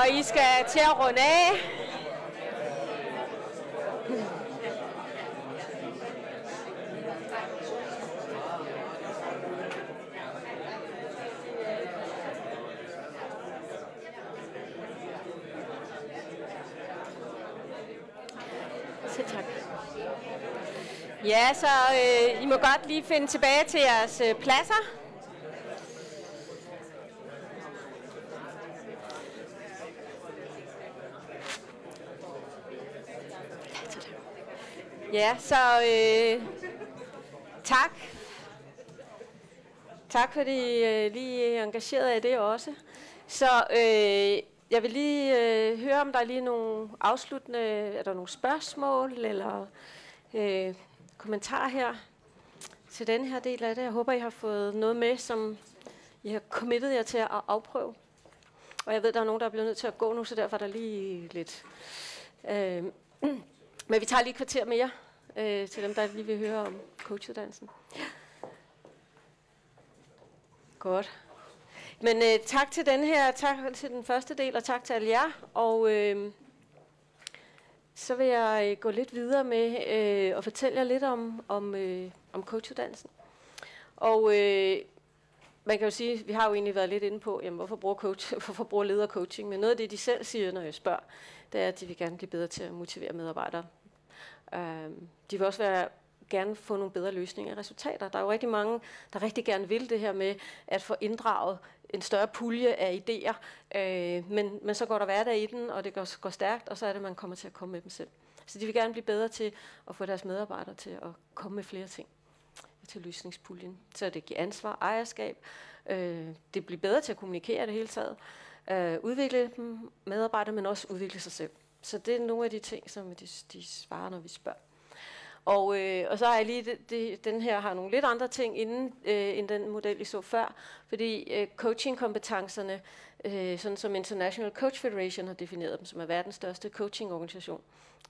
Og I skal til at runde af. Ja, så øh, I må godt lige finde tilbage til jeres øh, pladser. Ja, så øh, tak. Tak fordi I øh, lige engageret i det også. Så øh, jeg vil lige øh, høre, om der er lige nogle afsluttende, er der nogle spørgsmål eller øh, kommentarer her til den her del af det. Jeg håber, I har fået noget med, som I har committet jer til at afprøve. Og jeg ved, der er nogen, der er blevet nødt til at gå nu, så derfor er der lige lidt... Øh, men vi tager lige et kvarter mere øh, til dem, der lige vil høre om coachuddannelsen. Godt. Men øh, tak til den her, tak til den første del, og tak til alle jer. Og øh, så vil jeg øh, gå lidt videre med øh, og fortælle jer lidt om, om, øh, om coachuddannelsen. Og øh, man kan jo sige, vi har jo egentlig været lidt inde på, jamen, hvorfor bruger, coach, hvorfor bruger leder coaching, men noget af det, de selv siger, når jeg spørger, det er, at de vil gerne blive bedre til at motivere medarbejdere. Øh, de vil også være gerne få nogle bedre løsninger og resultater. Der er jo rigtig mange, der rigtig gerne vil det her med at få inddraget en større pulje af idéer, øh, men, men så går der hverdag i den, og det går, går stærkt, og så er det, man kommer til at komme med dem selv. Så de vil gerne blive bedre til at få deres medarbejdere til at komme med flere ting til løsningspuljen. Så det giver ansvar, ejerskab, øh, det bliver bedre til at kommunikere det hele taget, øh, udvikle dem, medarbejdere, men også udvikle sig selv. Så det er nogle af de ting, som de, de svarer, når vi spørger. Og, øh, og så har jeg lige, det, det, den her har nogle lidt andre ting inden, øh, end den model, I så før, fordi øh, coaching-kompetencerne, øh, sådan som International Coach Federation har defineret dem, som er verdens største coaching-organisation,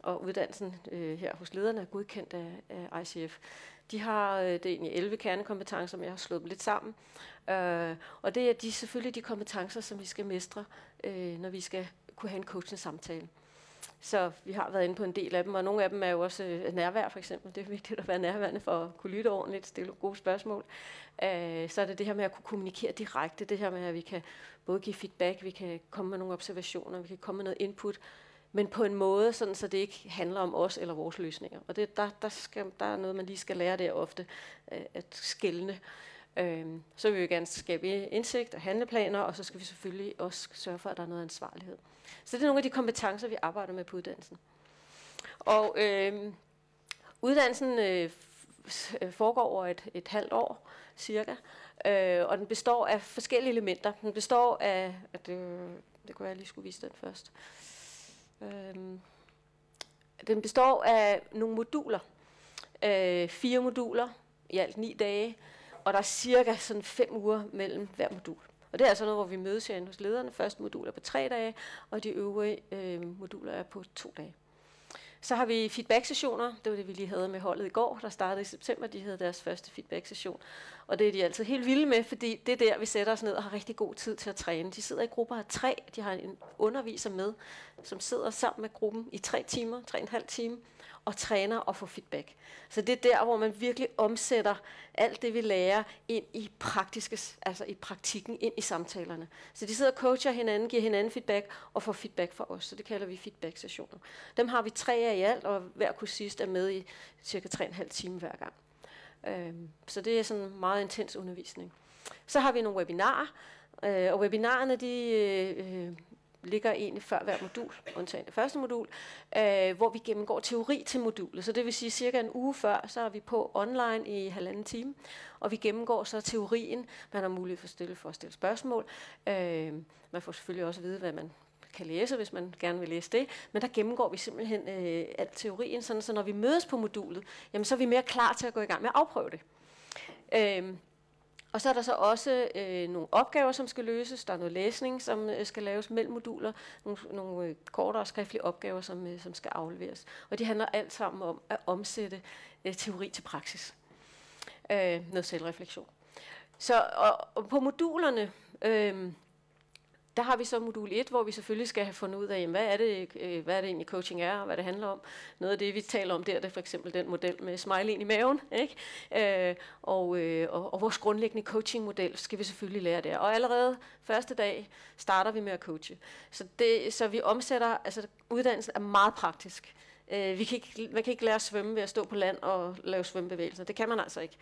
og uddannelsen øh, her hos lederne er godkendt af, af ICF. De har øh, det er egentlig 11 kernekompetencer, men jeg har slået dem lidt sammen. Øh, og det er de, selvfølgelig de kompetencer, som vi skal mestre, øh, når vi skal kunne have en coaching samtale. Så vi har været inde på en del af dem, og nogle af dem er jo også øh, nærvær for eksempel. Det er vigtigt at være nærværende for at kunne lytte ordentligt, stille gode spørgsmål. Øh, så er det det her med at kunne kommunikere direkte, det her med, at vi kan både give feedback, vi kan komme med nogle observationer, vi kan komme med noget input, men på en måde, sådan, så det ikke handler om os eller vores løsninger. Og det, der, der, skal, der er noget, man lige skal lære der ofte, øh, at skælne. Øhm, så vil vi gerne skabe indsigt og handleplaner, og så skal vi selvfølgelig også sørge for, at der er noget ansvarlighed. Så det er nogle af de kompetencer, vi arbejder med på uddannelsen. Og øhm, øh, uddannelsen øh, foregår over et, et halvt år, cirka, øh, og den består af forskellige elementer. Den består af, at det, det kunne jeg lige skulle vise den først. Øh, den består af nogle moduler, øh, fire moduler, i alt ni dage, og der er cirka sådan fem uger mellem hver modul. Og det er altså noget, hvor vi mødes herinde hos lederne. Første modul er på tre dage, og de øvrige øh, moduler er på to dage. Så har vi feedback-sessioner. Det var det, vi lige havde med holdet i går, der startede i september. De havde deres første feedback-session. Og det er de altid helt vilde med, fordi det er der, vi sætter os ned og har rigtig god tid til at træne. De sidder i grupper af tre. De har en underviser med, som sidder sammen med gruppen i tre timer, tre og en halv time og træner og får feedback. Så det er der, hvor man virkelig omsætter alt det, vi lærer, ind i praktiske, altså i praktikken, ind i samtalerne. Så de sidder og coacher hinanden, giver hinanden feedback og får feedback fra os. Så det kalder vi feedback-sessioner. Dem har vi tre af i alt, og hver kursist er med i cirka 3,5 timer hver gang. Øhm, så det er sådan en meget intens undervisning. Så har vi nogle webinarer, øh, og webinarerne de øh, øh ligger egentlig før hver modul, undtagen det første modul, øh, hvor vi gennemgår teori til modulet. Så det vil sige, cirka en uge før, så er vi på online i halvanden time, og vi gennemgår så teorien. Man har mulighed for at stille, for at stille spørgsmål. Øh, man får selvfølgelig også at vide, hvad man kan læse, hvis man gerne vil læse det. Men der gennemgår vi simpelthen øh, alt teorien, sådan, så når vi mødes på modulet, jamen, så er vi mere klar til at gå i gang med at afprøve det. Øh, og så er der så også øh, nogle opgaver, som skal løses. Der er noget læsning, som øh, skal laves mellem moduler. Nogle, nogle øh, kortere skriftlige opgaver, som, øh, som skal afleveres. Og de handler alt sammen om at omsætte øh, teori til praksis. Øh, noget selvreflektion. Så og, og på modulerne, øh, der har vi så modul 1, hvor vi selvfølgelig skal have fundet ud af, hvad er det, øh, hvad er det egentlig coaching er, og hvad det handler om. Noget af det, vi taler om der, det er for eksempel den model med smile ind i maven. Ikke? Øh, og, øh, og, og vores grundlæggende coaching-model skal vi selvfølgelig lære der. Og allerede første dag starter vi med at coache. Så, det, så vi omsætter, altså uddannelsen er meget praktisk. Øh, vi kan ikke, man kan ikke lære at svømme ved at stå på land og lave svømmebevægelser. Det kan man altså ikke.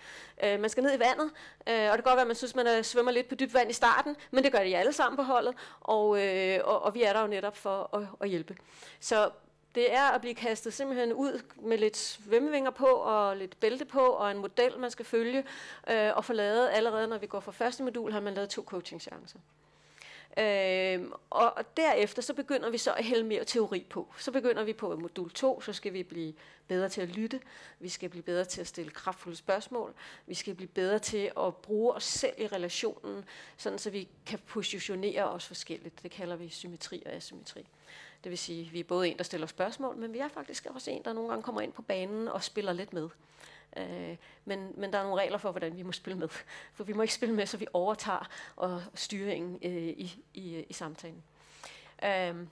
Øh, man skal ned i vandet, øh, og det kan godt være, at man synes, man er, svømmer lidt på dybt vand i starten, men det gør de alle sammen på holdet, og, øh, og, og vi er der jo netop for at, at hjælpe. Så det er at blive kastet simpelthen ud med lidt svømmevinger på og lidt bælte på og en model, man skal følge øh, og få lavet allerede, når vi går fra første modul, har man lavet to coaching Øhm, Øh, og, og derefter så begynder vi så at hælde mere teori på. Så begynder vi på modul 2, så skal vi blive bedre til at lytte, vi skal blive bedre til at stille kraftfulde spørgsmål, vi skal blive bedre til at bruge os selv i relationen, sådan så vi kan positionere os forskelligt. Det kalder vi symmetri og asymmetri. Det vil sige, at vi er både en, der stiller spørgsmål, men vi er faktisk også en, der nogle gange kommer ind på banen og spiller lidt med. Øh, men, men der er nogle regler for, hvordan vi må spille med. For vi må ikke spille med, så vi overtager og styringen øh, i, i, i samtalen. Øh,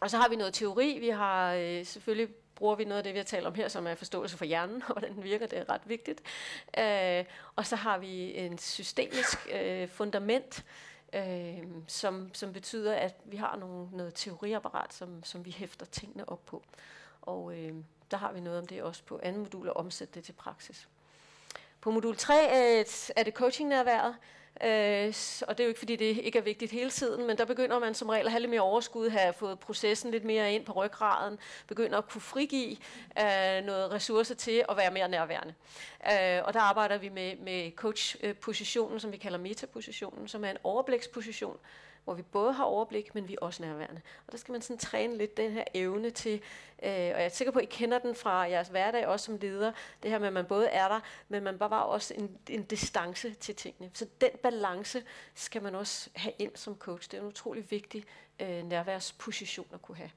og så har vi noget teori. Vi har øh, selvfølgelig bruger vi noget af det, vi har talt om her, som er forståelse for hjernen, og hvordan den virker. Det er ret vigtigt. Øh, og så har vi en systemisk øh, fundament, øh, som, som betyder, at vi har nogle, noget teoriapparat, som, som vi hæfter tingene op på. Og øh, der har vi noget om det også på anden modul, og omsætte det til praksis. På modul 3 øh, er det coaching-nærværet, øh, og det er jo ikke, fordi det ikke er vigtigt hele tiden, men der begynder man som regel at have lidt mere overskud, have fået processen lidt mere ind på ryggraden, begynder at kunne frigive øh, noget ressourcer til at være mere nærværende. Øh, og der arbejder vi med, med coach-positionen, som vi kalder metapositionen, som er en overbliksposition, hvor vi både har overblik, men vi er også nærværende. Og der skal man sådan træne lidt den her evne til, øh, og jeg er sikker på, at I kender den fra jeres hverdag også som leder, det her med, at man både er der, men man bare også en, en distance til tingene. Så den balance skal man også have ind som coach. Det er en utrolig vigtig øh, nærværsposition at kunne have.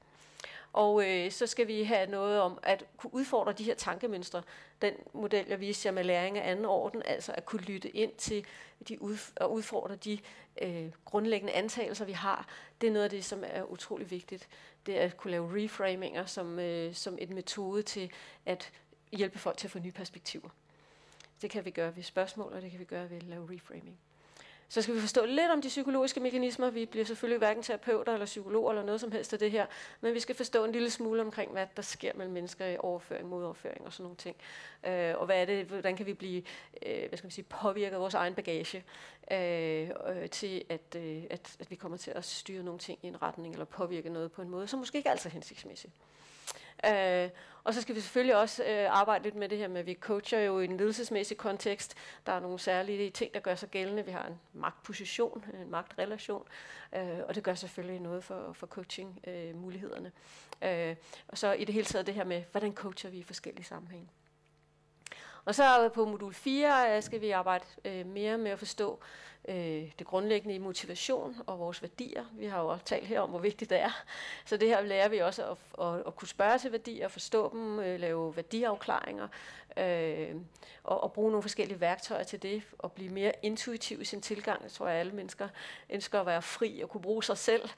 Og øh, så skal vi have noget om at kunne udfordre de her tankemønstre. Den model, jeg viste jer med læring af anden orden, altså at kunne lytte ind til de udf- og udfordre de øh, grundlæggende antagelser, vi har. Det er noget af det, som er utrolig vigtigt. Det er at kunne lave reframinger som, øh, som et metode til at hjælpe folk til at få nye perspektiver. Det kan vi gøre ved spørgsmål, og det kan vi gøre ved at lave reframing. Så skal vi forstå lidt om de psykologiske mekanismer. Vi bliver selvfølgelig hverken terapeuter eller psykologer eller noget som helst af det her, men vi skal forstå en lille smule omkring, hvad der sker mellem mennesker i overføring, modoverføring og sådan nogle ting. Øh, og hvad er det, hvordan kan vi blive øh, hvad skal man sige, påvirket af vores egen bagage øh, øh, til, at, øh, at, at vi kommer til at styre nogle ting i en retning eller påvirke noget på en måde, som måske ikke er altid hensigtsmæssigt. Øh, og så skal vi selvfølgelig også øh, arbejde lidt med det her med, at vi coacher jo i en ledelsesmæssig kontekst. Der er nogle særlige ting, der gør sig gældende. Vi har en magtposition, en magtrelation, øh, og det gør selvfølgelig noget for, for coaching-mulighederne. Øh, øh, og så i det hele taget det her med, hvordan coacher vi i forskellige sammenhænge. Og så på modul 4 øh, skal vi arbejde øh, mere med at forstå øh, det grundlæggende i motivation og vores værdier. Vi har jo også talt her om, hvor vigtigt det er. Så det her lærer vi også at, at, at kunne spørge til værdier, forstå dem, øh, lave værdiafklaringer, øh, og, og bruge nogle forskellige værktøjer til det, og blive mere intuitiv i sin tilgang. Jeg tror, at alle mennesker ønsker at være fri og kunne bruge sig selv.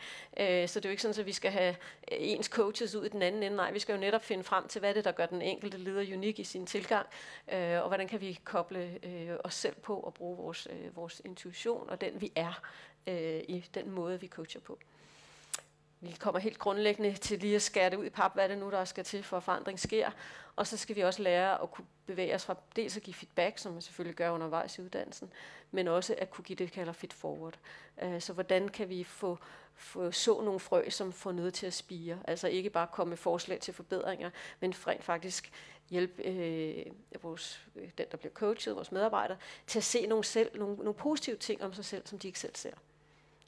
Øh, så det er jo ikke sådan, at vi skal have ens coaches ud i den anden ende. Nej, vi skal jo netop finde frem til, hvad det er, der gør den enkelte leder unik i sin tilgang, øh, og hvordan kan vi koble øh, os selv på og bruge vores, øh, vores intuition og den, vi er øh, i den måde, vi coacher på. Vi kommer helt grundlæggende til lige at skære det ud i pap, hvad det nu, der skal til, for at forandring sker. Og så skal vi også lære at kunne bevæge os fra dels at give feedback, som man selvfølgelig gør undervejs i uddannelsen, men også at kunne give det, vi kalder feed forward. Uh, så hvordan kan vi få, få så nogle frø, som får noget til at spire? Altså ikke bare komme med forslag til forbedringer, men rent faktisk hjælpe øh, vores, øh, den, der bliver coachet, vores medarbejdere, til at se nogle, selv, nogle, nogle positive ting om sig selv, som de ikke selv ser.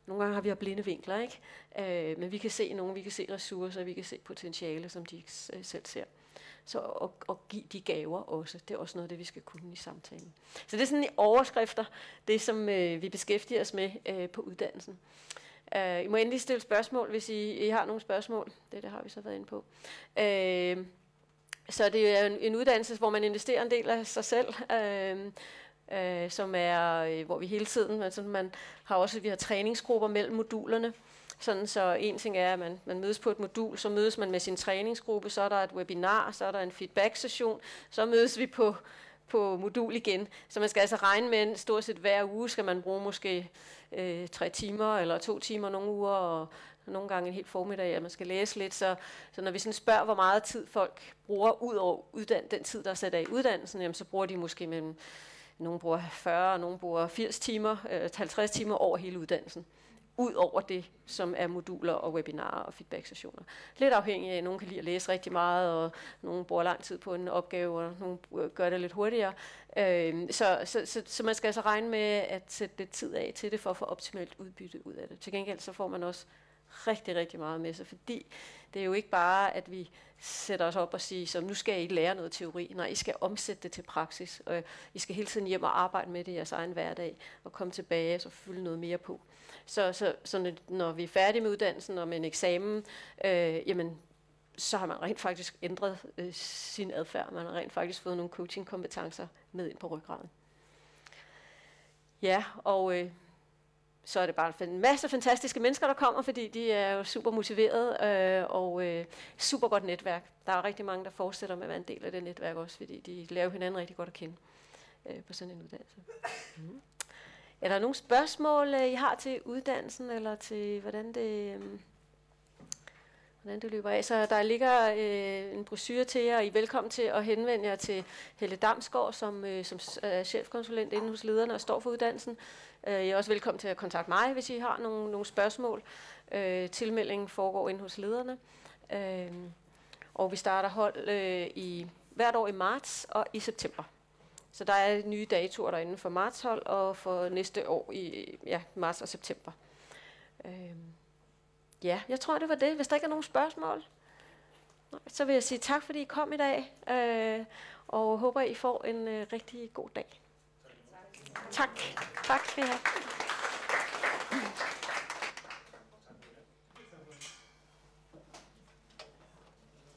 Nogle gange har vi blinde vinkler, ikke? Øh, men vi kan se nogle, vi kan se ressourcer, vi kan se potentiale, som de ikke selv ser. Så og, og give de gaver også, det er også noget af det, vi skal kunne i samtalen. Så det er sådan i overskrifter, det som øh, vi beskæftiger os med øh, på uddannelsen. Øh, I må endelig stille spørgsmål, hvis I, I har nogle spørgsmål. Det, det har vi så været inde på. Øh, så det er en, en uddannelse, hvor man investerer en del af sig selv. Øh, øh, som er, øh, hvor vi hele tiden, altså man har også, vi har træningsgrupper mellem modulerne, sådan så en ting er, at man, man mødes på et modul, så mødes man med sin træningsgruppe, så er der et webinar, så er der en feedback-session, så mødes vi på, på modul igen. Så man skal altså regne med, at stort set hver uge skal man bruge måske øh, tre timer eller to timer nogle uger, og nogle gange en helt formiddag, at man skal læse lidt. Så, så når vi sådan spørger, hvor meget tid folk bruger ud over uddan- den tid, der er sat af i uddannelsen, jamen, så bruger de måske mellem nogle bruger 40, og nogle bruger 80 timer, øh, 50 timer over hele uddannelsen ud over det, som er moduler og webinarer og feedback-sessioner. Lidt afhængig af, at nogen kan lide at læse rigtig meget, og nogen bruger lang tid på en opgave, og nogen gør det lidt hurtigere. Øh, så, så, så, så man skal altså regne med at sætte lidt tid af til det, for at få optimalt udbytte ud af det. Til gengæld så får man også rigtig, rigtig meget med sig, fordi det er jo ikke bare, at vi sætter os op og siger, så nu skal I lære noget teori. Nej, I skal omsætte det til praksis, og I skal hele tiden hjem og arbejde med det i jeres egen hverdag, og komme tilbage og så fylde noget mere på. Så, så, så når vi er færdige med uddannelsen og med en eksamen, øh, jamen, så har man rent faktisk ændret øh, sin adfærd. Man har rent faktisk fået nogle coaching-kompetencer med ind på ryggraden. Ja, og øh, så er det bare en masse fantastiske mennesker, der kommer, fordi de er jo super motiverede øh, og øh, super godt netværk. Der er rigtig mange, der fortsætter med at være en del af det netværk også, fordi de lærer hinanden rigtig godt at kende øh, på sådan en uddannelse. Mm. Er der nogle spørgsmål, øh, I har til uddannelsen, eller til hvordan det, øhm, hvordan det løber af? Så der ligger øh, en brochure til jer, og I er velkommen til at henvende jer til Helle Damsgaard, som, øh, som er chefkonsulent inde hos lederne og står for uddannelsen. Øh, I er også velkommen til at kontakte mig, hvis I har nogle, nogle spørgsmål. Øh, tilmeldingen foregår inde hos lederne. Øh, og vi starter hold øh, i hvert år i marts og i september. Så der er nye datoer derinde for martshold og for næste år i ja, marts og september. Øhm, ja, jeg tror, det var det. Hvis der ikke er nogen spørgsmål, så vil jeg sige tak, fordi I kom i dag. Øh, og håber, I får en øh, rigtig god dag. Tak. Tak skal I have.